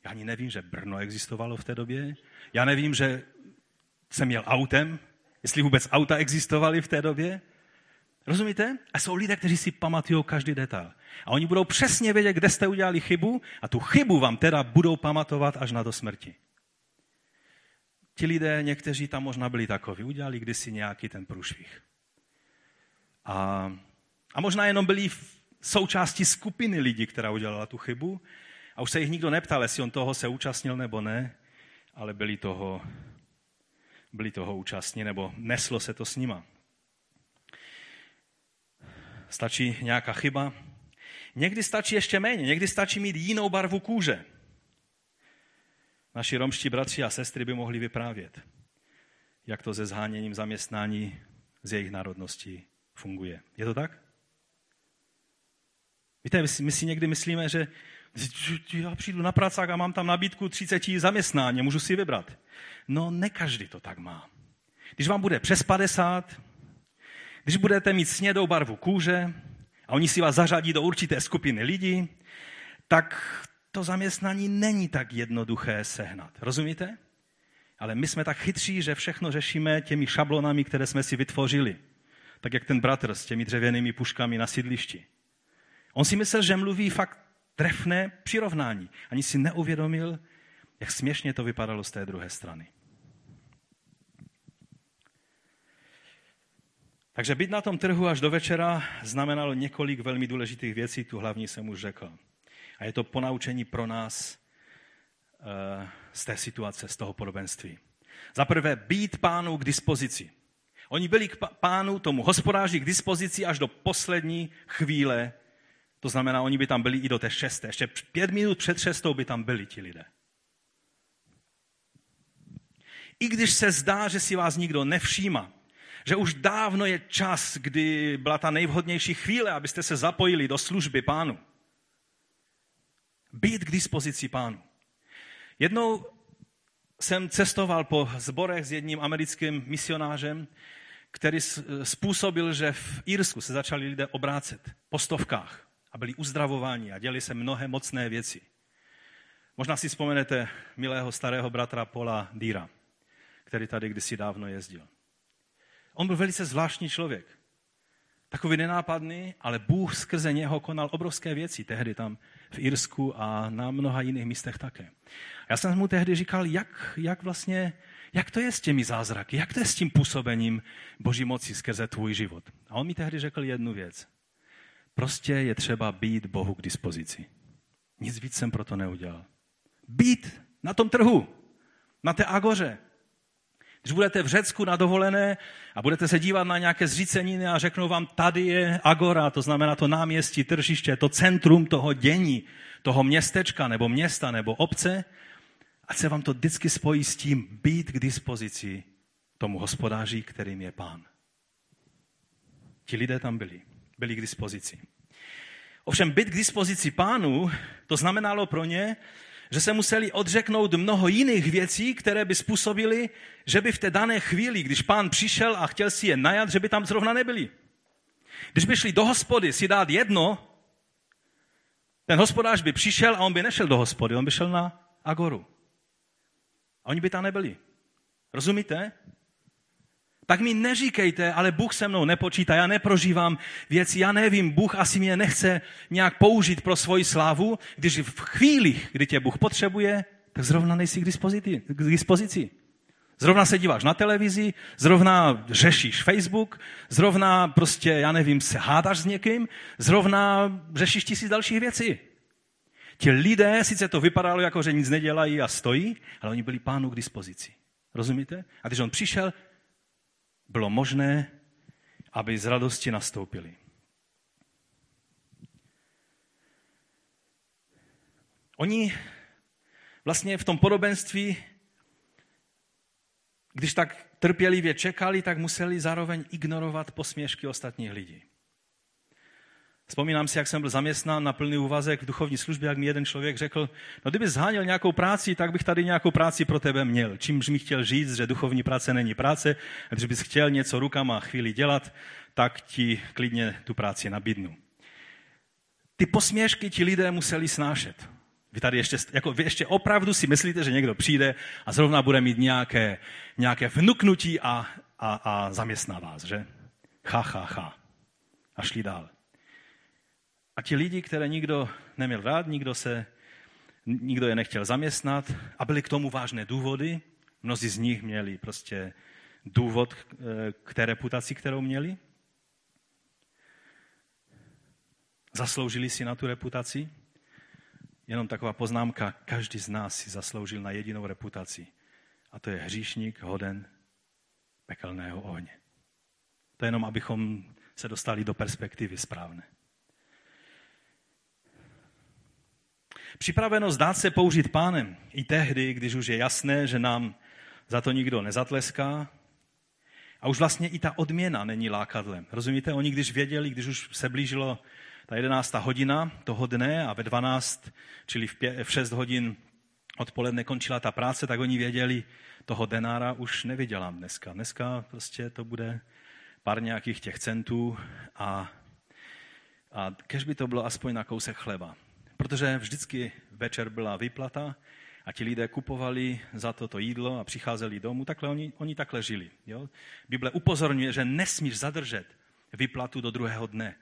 Já ani nevím, že Brno existovalo v té době. Já nevím, že jsem měl autem, jestli vůbec auta existovaly v té době. Rozumíte? A jsou lidé, kteří si pamatují každý detail. A oni budou přesně vědět, kde jste udělali chybu a tu chybu vám teda budou pamatovat až na do smrti. Ti lidé, někteří tam možná byli takoví, udělali kdysi nějaký ten průšvih. A, a možná jenom byli součástí skupiny lidí, která udělala tu chybu. A už se jich nikdo neptal, jestli on toho se účastnil nebo ne, ale byli toho, byli toho účastní, nebo neslo se to s nima. Stačí nějaká chyba. Někdy stačí ještě méně, někdy stačí mít jinou barvu kůže. Naši romští bratři a sestry by mohli vyprávět, jak to se zháněním zaměstnání z jejich národností funguje. Je to tak? Víte, my si někdy myslíme, že já přijdu na pracák a mám tam nabídku 30 zaměstnání, můžu si vybrat. No, ne každý to tak má. Když vám bude přes 50, když budete mít snědou barvu kůže a oni si vás zařadí do určité skupiny lidí, tak to zaměstnání není tak jednoduché sehnat. Rozumíte? Ale my jsme tak chytří, že všechno řešíme těmi šablonami, které jsme si vytvořili. Tak jak ten bratr s těmi dřevěnými puškami na sídlišti. On si myslel, že mluví fakt trefné přirovnání. Ani si neuvědomil, jak směšně to vypadalo z té druhé strany. Takže být na tom trhu až do večera znamenalo několik velmi důležitých věcí, tu hlavní jsem už řekl. A je to ponaučení pro nás uh, z té situace, z toho podobenství. Za prvé, být pánu k dispozici. Oni byli k pánu, tomu hospodáři, k dispozici až do poslední chvíle. To znamená, oni by tam byli i do té šesté. Ještě pět minut před šestou by tam byli ti lidé. I když se zdá, že si vás nikdo nevšíma, že už dávno je čas, kdy byla ta nejvhodnější chvíle, abyste se zapojili do služby pánu. Být k dispozici pánu. Jednou jsem cestoval po zborech s jedním americkým misionářem, který způsobil, že v Irsku se začali lidé obrácet po stovkách a byli uzdravováni a děli se mnohé mocné věci. Možná si vzpomenete milého starého bratra Paula Dýra, který tady kdysi dávno jezdil. On byl velice zvláštní člověk. Takový nenápadný, ale Bůh skrze něho konal obrovské věci tehdy tam v Irsku a na mnoha jiných místech také. Já jsem mu tehdy říkal, jak, jak vlastně, jak to je s těmi zázraky, jak to je s tím působením Boží moci skrze tvůj život. A on mi tehdy řekl jednu věc. Prostě je třeba být Bohu k dispozici. Nic víc jsem proto neudělal. Být na tom trhu, na té agoře, když budete v Řecku na dovolené a budete se dívat na nějaké zříceniny a řeknou vám, tady je agora, to znamená to náměstí, tržiště, to centrum toho dění, toho městečka nebo města nebo obce, a se vám to vždycky spojí s tím být k dispozici tomu hospodáři, kterým je pán. Ti lidé tam byli, byli k dispozici. Ovšem být k dispozici pánu, to znamenalo pro ně, že se museli odřeknout mnoho jiných věcí, které by způsobily, že by v té dané chvíli, když pán přišel a chtěl si je najat, že by tam zrovna nebyli. Když by šli do hospody si dát jedno, ten hospodář by přišel a on by nešel do hospody, on by šel na agoru. A oni by tam nebyli. Rozumíte? Tak mi neříkejte, ale Bůh se mnou nepočítá, já neprožívám věci, já nevím, Bůh asi mě nechce nějak použít pro svoji slávu, když v chvílích, kdy tě Bůh potřebuje, tak zrovna nejsi k dispozici. K dispozici. Zrovna se díváš na televizi, zrovna řešíš Facebook, zrovna prostě, já nevím, se hádáš s někým, zrovna řešíš tisíc dalších věcí. Ti lidé, sice to vypadalo jako, že nic nedělají a stojí, ale oni byli pánu k dispozici. Rozumíte? A když on přišel, bylo možné, aby z radosti nastoupili. Oni vlastně v tom podobenství, když tak trpělivě čekali, tak museli zároveň ignorovat posměšky ostatních lidí. Vzpomínám si, jak jsem byl zaměstnán na plný úvazek v duchovní službě, jak mi jeden člověk řekl, no kdyby zháněl nějakou práci, tak bych tady nějakou práci pro tebe měl. Čímž mi chtěl říct, že duchovní práce není práce, a když bys chtěl něco rukama chvíli dělat, tak ti klidně tu práci nabídnu. Ty posměšky ti lidé museli snášet. Vy tady ještě, jako vy ještě opravdu si myslíte, že někdo přijde a zrovna bude mít nějaké, nějaké vnuknutí a, a, a zaměstná vás, že? Ha, ha, ha. A šli dál. A ti lidi, které nikdo neměl rád, nikdo, se, nikdo je nechtěl zaměstnat a byly k tomu vážné důvody, mnozí z nich měli prostě důvod k té reputaci, kterou měli. Zasloužili si na tu reputaci? Jenom taková poznámka, každý z nás si zasloužil na jedinou reputaci. A to je hříšník hoden pekelného ohně. To je jenom, abychom se dostali do perspektivy správné. Připravenost dát se použít pánem i tehdy, když už je jasné, že nám za to nikdo nezatleská. A už vlastně i ta odměna není lákadlem. Rozumíte? Oni, když věděli, když už se blížilo ta jedenáctá hodina toho dne a ve 12, čili v, pě, v 6 hodin odpoledne končila ta práce, tak oni věděli, toho denára už nevydělám dneska. Dneska prostě to bude pár nějakých těch centů a, a kež by to bylo aspoň na kousek chleba. Protože vždycky večer byla výplata a ti lidé kupovali za toto jídlo a přicházeli domů. Takhle oni, oni takhle žili. Jo? Bible upozorňuje, že nesmíš zadržet výplatu do druhého dne.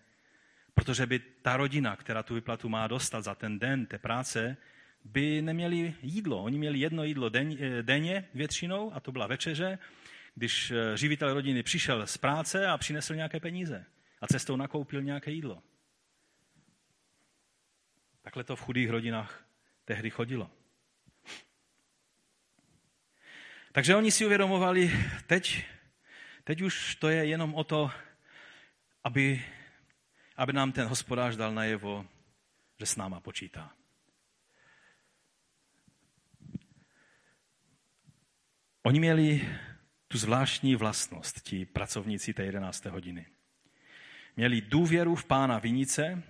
Protože by ta rodina, která tu výplatu má dostat za ten den té práce, by neměli jídlo. Oni měli jedno jídlo eh, denně většinou a to byla večeře, když eh, živitel rodiny přišel z práce a přinesl nějaké peníze a cestou nakoupil nějaké jídlo. Takhle to v chudých rodinách tehdy chodilo. Takže oni si uvědomovali, teď, teď už to je jenom o to, aby, aby nám ten hospodář dal najevo, že s náma počítá. Oni měli tu zvláštní vlastnost, ti pracovníci té 11. hodiny. Měli důvěru v pána vinice,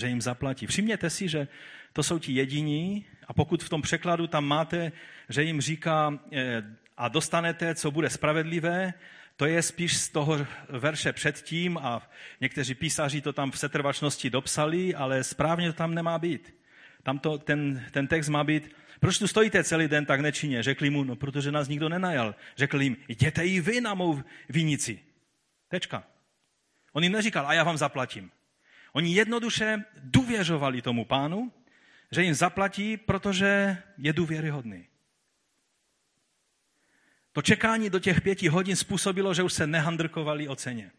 že jim zaplatí. Všimněte si, že to jsou ti jediní a pokud v tom překladu tam máte, že jim říká eh, a dostanete, co bude spravedlivé, to je spíš z toho verše předtím a někteří písaři to tam v setrvačnosti dopsali, ale správně to tam nemá být. Tam to, ten, ten text má být, proč tu stojíte celý den tak nečinně? Řekli mu, no protože nás nikdo nenajal. Řekl jim, jděte i vy na mou vinici. Tečka. On jim neříkal, a já vám zaplatím. Oni jednoduše důvěřovali tomu pánu, že jim zaplatí, protože je důvěryhodný. To čekání do těch pěti hodin způsobilo, že už se nehandrkovali o ceně.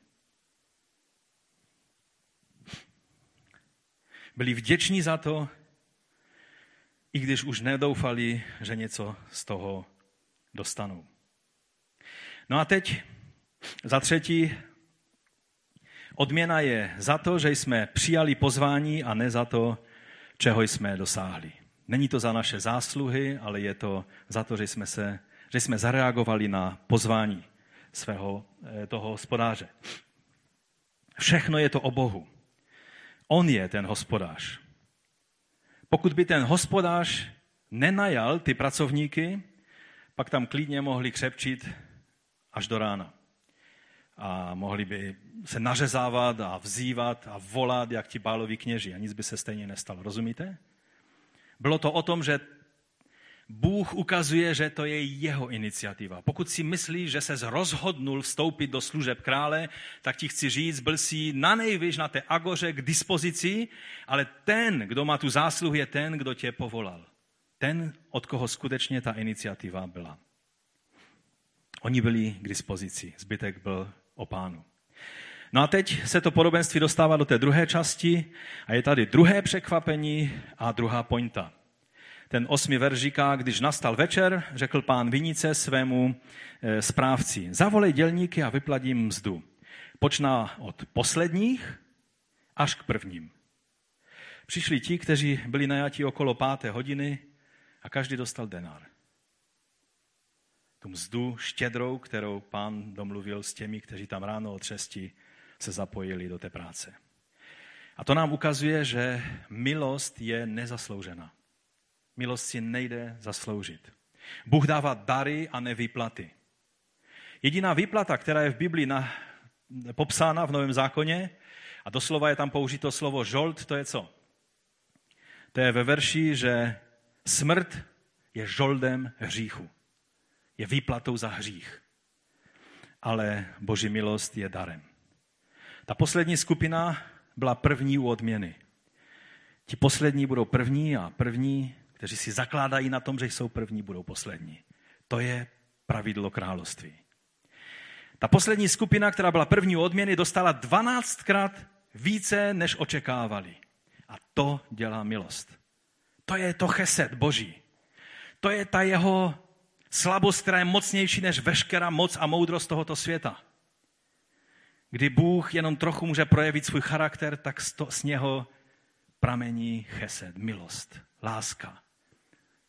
Byli vděční za to, i když už nedoufali, že něco z toho dostanou. No a teď za třetí, odměna je za to, že jsme přijali pozvání a ne za to, čeho jsme dosáhli. Není to za naše zásluhy, ale je to za to, že jsme, se, že jsme zareagovali na pozvání svého eh, toho hospodáře. Všechno je to o Bohu. On je ten hospodář. Pokud by ten hospodář nenajal ty pracovníky, pak tam klidně mohli křepčit až do rána. A mohli by se nařezávat a vzývat a volat, jak ti báloví kněži. A nic by se stejně nestalo. Rozumíte? Bylo to o tom, že Bůh ukazuje, že to je jeho iniciativa. Pokud si myslíš, že se rozhodnul vstoupit do služeb krále, tak ti chci říct, byl si na nejvyš na té agoře k dispozici, ale ten, kdo má tu zásluhu, je ten, kdo tě povolal. Ten, od koho skutečně ta iniciativa byla. Oni byli k dispozici, zbytek byl o pánu. No a teď se to podobenství dostává do té druhé části a je tady druhé překvapení a druhá pointa ten osmi verš říká, když nastal večer, řekl pán vinice svému e, správci, zavolej dělníky a vyplatím mzdu. Počná od posledních až k prvním. Přišli ti, kteří byli najatí okolo páté hodiny a každý dostal denár. Tu mzdu štědrou, kterou pán domluvil s těmi, kteří tam ráno od šesti se zapojili do té práce. A to nám ukazuje, že milost je nezasloužená. Milost si nejde zasloužit. Bůh dává dary a ne výplaty. Jediná výplata, která je v Biblii na, popsána v Novém zákoně, a doslova je tam použito slovo žolt, to je co? To je ve verši, že smrt je žoldem hříchu. Je výplatou za hřích. Ale boží milost je darem. Ta poslední skupina byla první u odměny. Ti poslední budou první a první kteří si zakládají na tom, že jsou první, budou poslední. To je pravidlo království. Ta poslední skupina, která byla první odměny, dostala 12krát více, než očekávali. A to dělá milost. To je to cheset Boží. To je ta jeho slabost, která je mocnější než veškerá moc a moudrost tohoto světa. Kdy Bůh jenom trochu může projevit svůj charakter, tak z něho pramení chesed, milost, láska,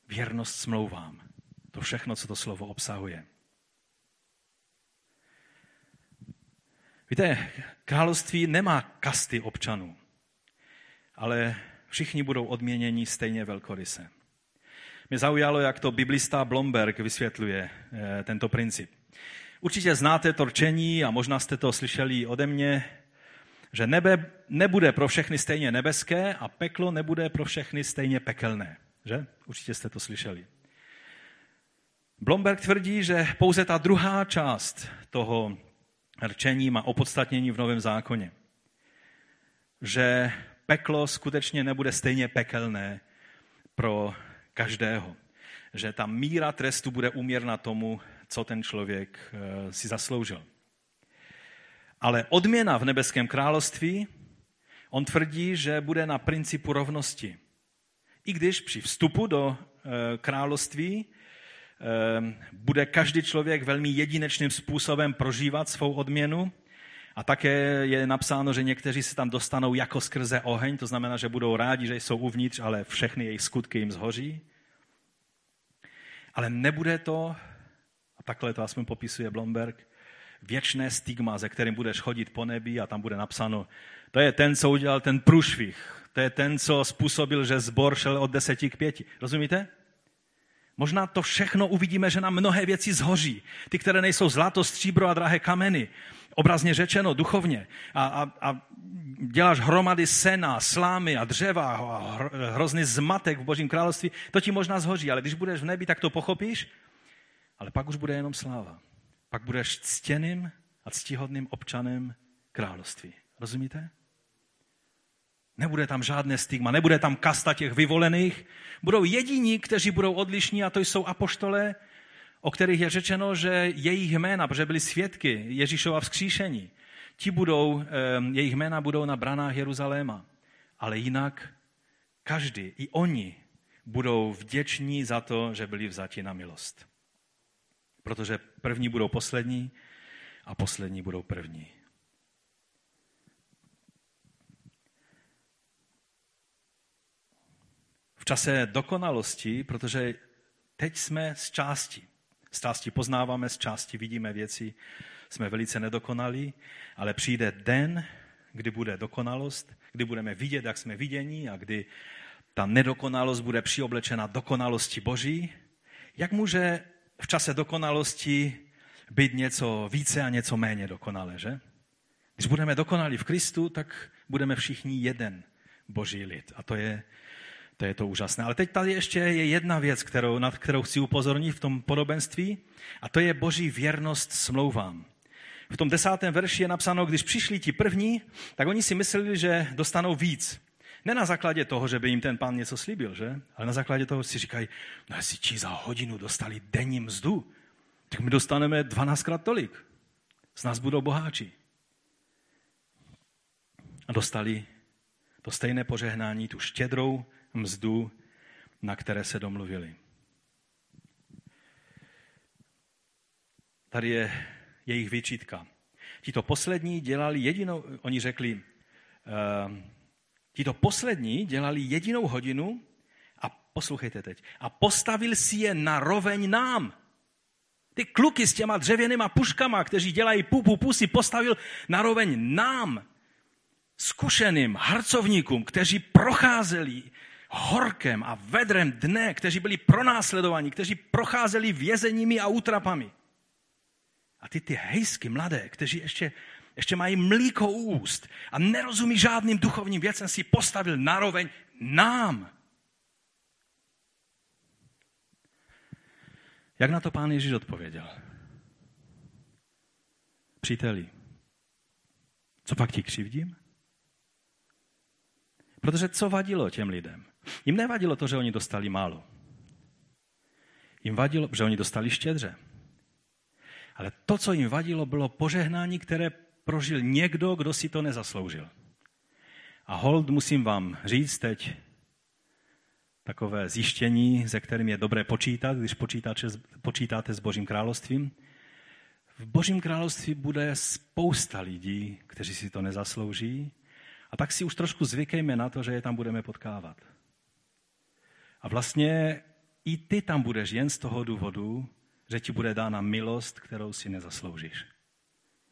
věrnost smlouvám. To všechno, co to slovo obsahuje. Víte, království nemá kasty občanů, ale všichni budou odměněni stejně velkoryse. Mě zaujalo, jak to biblista Blomberg vysvětluje eh, tento princip. Určitě znáte to rčení a možná jste to slyšeli ode mě, že nebe nebude pro všechny stejně nebeské a peklo nebude pro všechny stejně pekelné. Že? Určitě jste to slyšeli. Blomberg tvrdí, že pouze ta druhá část toho rčení má opodstatnění v Novém zákoně. Že peklo skutečně nebude stejně pekelné pro každého. Že ta míra trestu bude uměrna tomu, co ten člověk eh, si zasloužil. Ale odměna v nebeském království, on tvrdí, že bude na principu rovnosti. I když při vstupu do eh, království eh, bude každý člověk velmi jedinečným způsobem prožívat svou odměnu, a také je napsáno, že někteří se tam dostanou jako skrze oheň, to znamená, že budou rádi, že jsou uvnitř, ale všechny jejich skutky jim zhoří. Ale nebude to, a takhle to aspoň popisuje Blomberg, věčné stigma, ze kterým budeš chodit po nebi a tam bude napsáno, to je ten, co udělal ten průšvih, to je ten, co způsobil, že zbor šel od deseti k pěti. Rozumíte? Možná to všechno uvidíme, že nám mnohé věci zhoří. Ty, které nejsou zlato, stříbro a drahé kameny. Obrazně řečeno, duchovně. A, a, a děláš hromady sena, slámy a dřeva a hrozný zmatek v Božím království, to ti možná zhoří, ale když budeš v nebi, tak to pochopíš, ale pak už bude jenom sláva. Pak budeš ctěným a ctihodným občanem království. Rozumíte? Nebude tam žádné stigma, nebude tam kasta těch vyvolených. Budou jediní, kteří budou odlišní a to jsou apoštole, o kterých je řečeno, že jejich jména, protože byli svědky Ježíšova vzkříšení, ti budou, jejich jména budou na branách Jeruzaléma. Ale jinak každý, i oni, budou vděční za to, že byli vzati na milost. Protože první budou poslední a poslední budou první. V čase dokonalosti, protože teď jsme z části. Z části poznáváme, z části vidíme věci, jsme velice nedokonalí, ale přijde den, kdy bude dokonalost, kdy budeme vidět, jak jsme vidění a kdy ta nedokonalost bude přioblečena dokonalosti Boží. Jak může v čase dokonalosti být něco více a něco méně dokonalé, že? Když budeme dokonalí v Kristu, tak budeme všichni jeden Boží lid. A to je to je to úžasné. Ale teď tady ještě je jedna věc, kterou, nad kterou chci upozornit v tom podobenství, a to je boží věrnost smlouvám. V tom desátém verši je napsáno, když přišli ti první, tak oni si mysleli, že dostanou víc. Ne na základě toho, že by jim ten pán něco slíbil, že? Ale na základě toho si říkají, no jestli ti za hodinu dostali denní mzdu, tak my dostaneme 12krát tolik. Z nás budou boháči. A dostali to stejné požehnání, tu štědrou mzdu, na které se domluvili. Tady je jejich vyčítka. Tito poslední dělali jedinou, oni řekli, uh, tito poslední dělali jedinou hodinu a poslouchejte teď, a postavil si je na roveň nám. Ty kluky s těma dřevěnýma puškama, kteří dělají pu, pu, pu, si postavil na roveň nám, zkušeným harcovníkům, kteří procházeli horkem a vedrem dne, kteří byli pronásledovaní, kteří procházeli vězeními a útrapami. A ty ty hejsky mladé, kteří ještě, ještě mají mlíko úst a nerozumí žádným duchovním věcem, si postavil naroveň nám. Jak na to pán Ježíš odpověděl? Příteli, co pak ti křivdím? Protože co vadilo těm lidem? Jim nevadilo to, že oni dostali málo. Jim vadilo, že oni dostali štědře. Ale to, co jim vadilo, bylo požehnání, které prožil někdo, kdo si to nezasloužil. A hold musím vám říct teď takové zjištění, ze kterým je dobré počítat, když počítáte, počítáte s Božím královstvím. V Božím království bude spousta lidí, kteří si to nezaslouží, a tak si už trošku zvykejme na to, že je tam budeme potkávat. A vlastně i ty tam budeš jen z toho důvodu, že ti bude dána milost, kterou si nezasloužíš.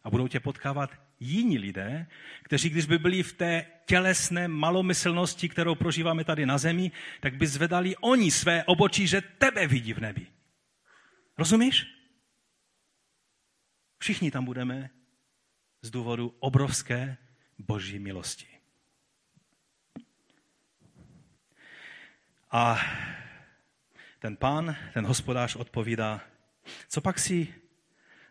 A budou tě potkávat jiní lidé, kteří, když by byli v té tělesné malomyslnosti, kterou prožíváme tady na zemi, tak by zvedali oni své obočí, že tebe vidí v nebi. Rozumíš? Všichni tam budeme z důvodu obrovské boží milosti. A ten pán, ten hospodář odpovídá, co pak si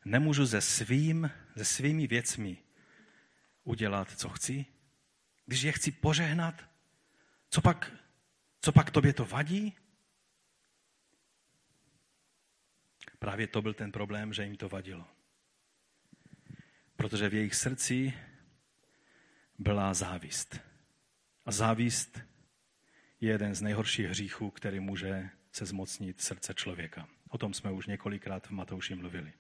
nemůžu se, svým, se svými věcmi udělat, co chci? Když je chci požehnat, co pak, co pak tobě to vadí? Právě to byl ten problém, že jim to vadilo. Protože v jejich srdci byla závist. A závist je jeden z nejhorších hříchů, který může se zmocnit srdce člověka. O tom jsme už několikrát v Matouši mluvili.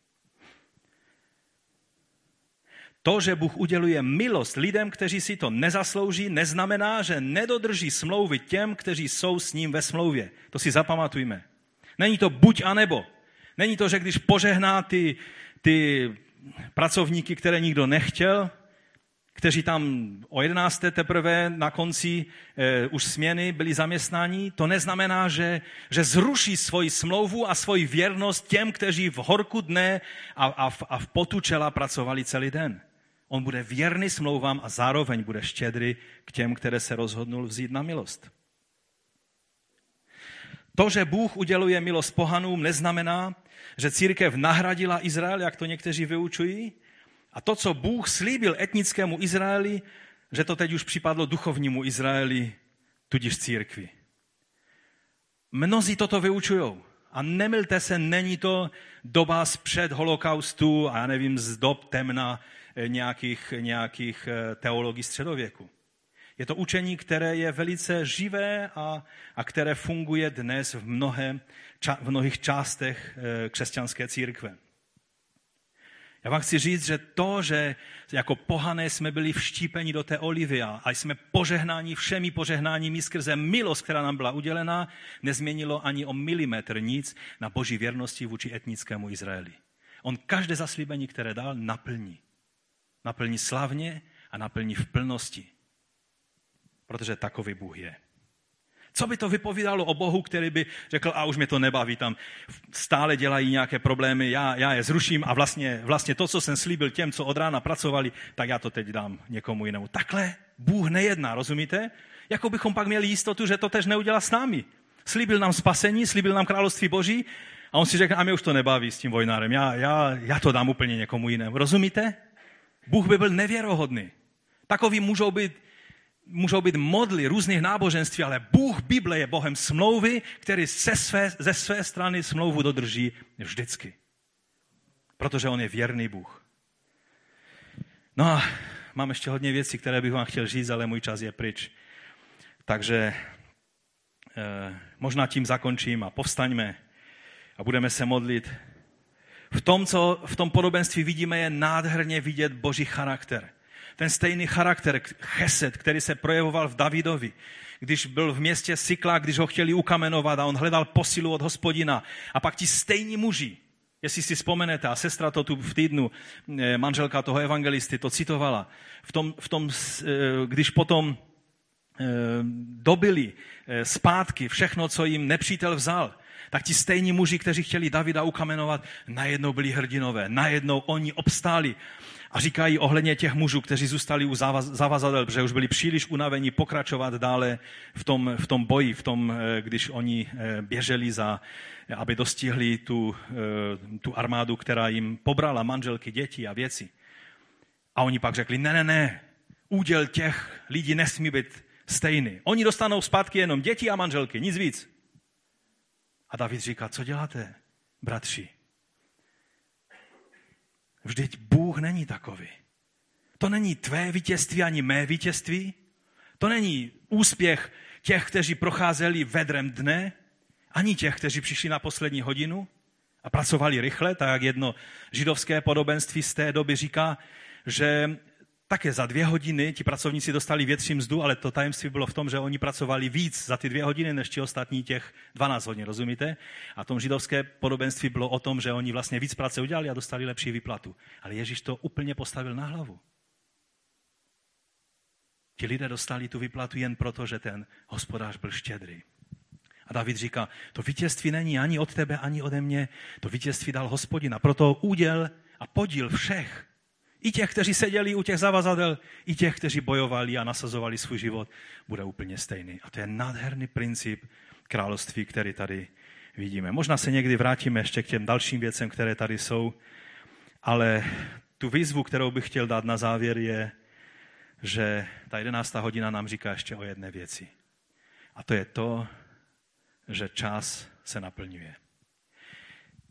To, že Bůh uděluje milost lidem, kteří si to nezaslouží, neznamená, že nedodrží smlouvy těm, kteří jsou s ním ve smlouvě. To si zapamatujme. Není to buď a nebo. Není to, že když požehná ty, ty pracovníky, které nikdo nechtěl, kteří tam o 11. teprve na konci e, už směny byli zaměstnáni, to neznamená, že, že zruší svoji smlouvu a svoji věrnost těm, kteří v horku dne a, a, v, a v potu čela pracovali celý den. On bude věrný smlouvám a zároveň bude štědrý k těm, které se rozhodnul vzít na milost. To, že Bůh uděluje milost pohanům, neznamená, že církev nahradila Izrael, jak to někteří vyučují, a to, co Bůh slíbil etnickému Izraeli, že to teď už připadlo duchovnímu Izraeli, tudíž církvi. Mnozí toto vyučují. A nemilte se, není to doba z před holokaustu a já nevím, z dob temna eh, nějakých, nějakých eh, teologii středověku. Je to učení, které je velice živé a, a které funguje dnes v, mnohé, v mnohých částech eh, křesťanské církve. Já vám chci říct, že to, že jako pohané jsme byli vštípeni do té olivy a jsme požehnáni všemi požehnáními skrze milost, která nám byla udělena, nezměnilo ani o milimetr nic na boží věrnosti vůči etnickému Izraeli. On každé zaslíbení, které dal, naplní. Naplní slavně a naplní v plnosti. Protože takový Bůh je. Co by to vypovídalo o Bohu, který by řekl, a už mě to nebaví, tam stále dělají nějaké problémy, já, já je zruším a vlastně, vlastně to, co jsem slíbil těm, co od rána pracovali, tak já to teď dám někomu jinému. Takhle Bůh nejedná, rozumíte? Jako bychom pak měli jistotu, že to tež neudělá s námi. Slíbil nám spasení, slíbil nám království Boží a on si řekne, a mě už to nebaví s tím vojnárem, já, já, já to dám úplně někomu jinému. Rozumíte? Bůh by byl nevěrohodný. Takový můžou být můžou být modly různých náboženství, ale Bůh Bible je Bohem smlouvy, který ze své, ze své strany smlouvu dodrží vždycky. Protože on je věrný Bůh. No a mám ještě hodně věcí, které bych vám chtěl říct, ale můj čas je pryč. Takže eh, možná tím zakončím a povstaňme a budeme se modlit. V tom, co v tom podobenství vidíme, je nádherně vidět Boží charakter ten stejný charakter, chesed, který se projevoval v Davidovi, když byl v městě Sykla, když ho chtěli ukamenovat a on hledal posilu od hospodina. A pak ti stejní muži, jestli si vzpomenete, a sestra to tu v týdnu, eh, manželka toho evangelisty, to citovala, v tom, v tom eh, když potom eh, dobili zpátky všechno, co jim nepřítel vzal, tak ti stejní muži, kteří chtěli Davida ukamenovat, najednou byli hrdinové, najednou oni obstáli a říkají ohledně těch mužů, kteří zůstali u zavazadel, protože už byli příliš unavení pokračovat dále v tom, v tom boji, v tom, eh, když oni eh, běželi za, aby dostihli tu, eh, tu armádu, která jim pobrala manželky, děti a věci. A oni pak řekli, ne, ne, ne, úděl těch lidí nesmí být stejný. Oni dostanou zpátky jenom děti a manželky, nic víc. A David říká, co děláte, bratři? Vždyť Bůh není takový. To není tvé vítězství ani mé vítězství. To není úspěch těch, kteří procházeli vedrem dne, ani těch, kteří přišli na poslední hodinu a pracovali rychle, tak jak jedno židovské podobenství z té doby říká, že také za dvě hodiny ti pracovníci dostali větší mzdu, ale to tajemství bylo v tom, že oni pracovali víc za ty dvě hodiny, než ti ostatní těch 12 hodin, rozumíte? A tom židovské podobenství bylo o tom, že oni vlastně víc práce udělali a dostali lepší výplatu. Ale Ježíš to úplně postavil na hlavu. Ti lidé dostali tu výplatu jen proto, že ten hospodář byl štědrý. A David říká, to vítězství není ani od tebe, ani ode mě, to vítězství dal hospodin. A proto úděl a podíl všech, i těch, kteří seděli u těch zavazadel, i těch, kteří bojovali a nasazovali svůj život, bude úplně stejný. A to je nádherný princip království, který tady vidíme. Možná se někdy vrátíme ještě k těm dalším věcem, které tady jsou, ale tu výzvu, kterou bych chtěl dát na závěr, je, že ta jedenáctá hodina nám říká ještě o jedné věci. A to je to, že čas se naplňuje.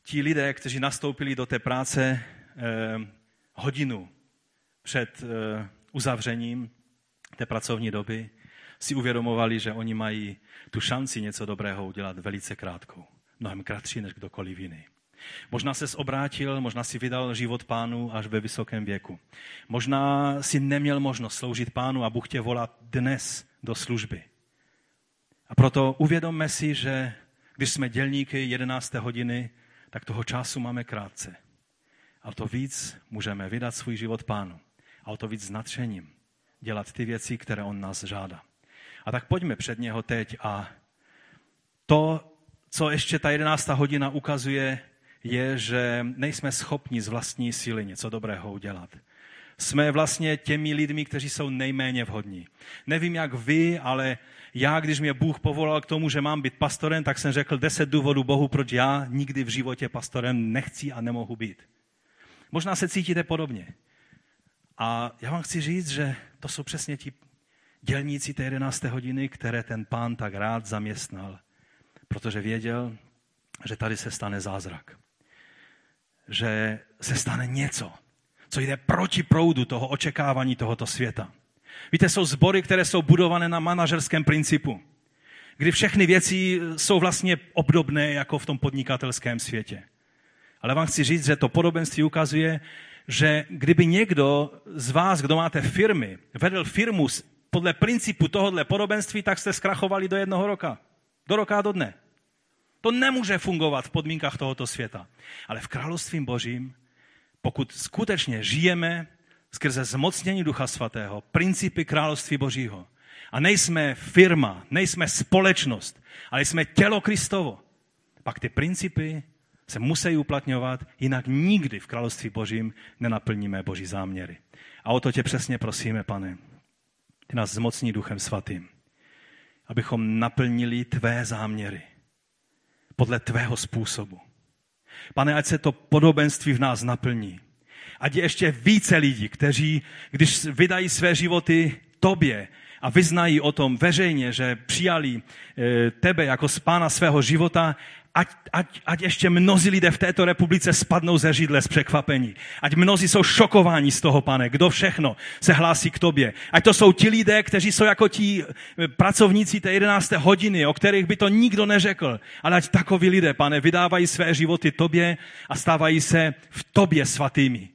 Ti lidé, kteří nastoupili do té práce eh, hodinu před eh, uzavřením té pracovní doby, si uvědomovali, že oni mají tu šanci něco dobrého udělat velice krátkou. Mnohem kratší než kdokoliv jiný. Možná se obrátil, možná si vydal život pánu až ve vysokém věku. Možná si neměl možnost sloužit pánu a Bůh tě volá dnes do služby. A proto uvědomme si, že když jsme dělníky 11. hodiny, tak toho času máme krátce. A o to víc můžeme vydat svůj život pánu. A o to víc s nadšením dělat ty věci, které on nás žádá. A tak pojďme před něho teď a to, co ještě ta jedenáctá hodina ukazuje, je, že nejsme schopni z vlastní síly něco dobrého udělat. Jsme vlastně těmi lidmi, kteří jsou nejméně vhodní. Nevím, jak vy, ale já, když mě Bůh povolal k tomu, že mám být pastorem, tak jsem řekl deset důvodů Bohu, proč já nikdy v životě pastorem nechci a nemohu být. Možná se cítíte podobně. A já vám chci říct, že to jsou přesně ti dělníci té 11. hodiny, které ten pán tak rád zaměstnal, protože věděl, že tady se stane zázrak že se stane něco, co jde proti proudu toho očekávání tohoto světa. Víte, jsou sbory, které jsou budované na manažerském principu, kdy všechny věci jsou vlastně obdobné jako v tom podnikatelském světě. Ale vám chci říct, že to podobenství ukazuje, že kdyby někdo z vás, kdo máte firmy, vedl firmu podle principu tohohle podobenství, tak jste zkrachovali do jednoho roka. Do roka a do dne. To nemůže fungovat v podmínkách tohoto světa. Ale v království božím, pokud skutečně žijeme skrze zmocnění Ducha Svatého, principy království božího, a nejsme firma, nejsme společnost, ale jsme tělo Kristovo, pak ty principy se musí uplatňovat, jinak nikdy v království božím nenaplníme boží záměry. A o to tě přesně prosíme, pane. Ty nás zmocní duchem svatým, abychom naplnili tvé záměry podle tvého způsobu. Pane, ať se to podobenství v nás naplní. Ať je ještě více lidí, kteří, když vydají své životy tobě a vyznají o tom veřejně, že přijali eh, tebe jako spána svého života, ať, ať, ať ještě mnozí lidé v této republice spadnou ze židle z překvapení. Ať mnozí jsou šokováni z toho, pane, kdo všechno se hlásí k tobě. Ať to jsou ti lidé, kteří jsou jako ti eh, pracovníci té 11. hodiny, o kterých by to nikdo neřekl. Ale ať takoví lidé, pane, vydávají své životy tobě a stávají se v tobě svatými.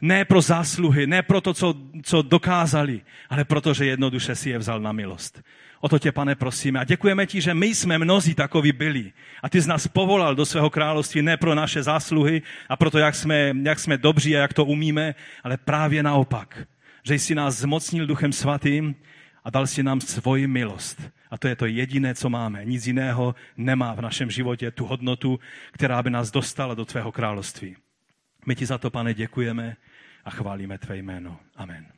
Ne pro zásluhy, ne pro to, co, co dokázali, ale protože jednoduše si je vzal na milost. O to tě, pane, prosíme. A děkujeme ti, že my jsme mnozí takoví byli. A ty z nás povolal do svého království ne pro naše zásluhy a pro to, jak jsme, jak jsme dobří a jak to umíme, ale právě naopak. Že jsi nás zmocnil duchem svatým a dal si nám svoji milost. A to je to jediné, co máme. Nic jiného nemá v našem životě tu hodnotu, která by nás dostala do tvého království. My ti za to, pane, děkujeme a chválíme tvé jméno. Amen.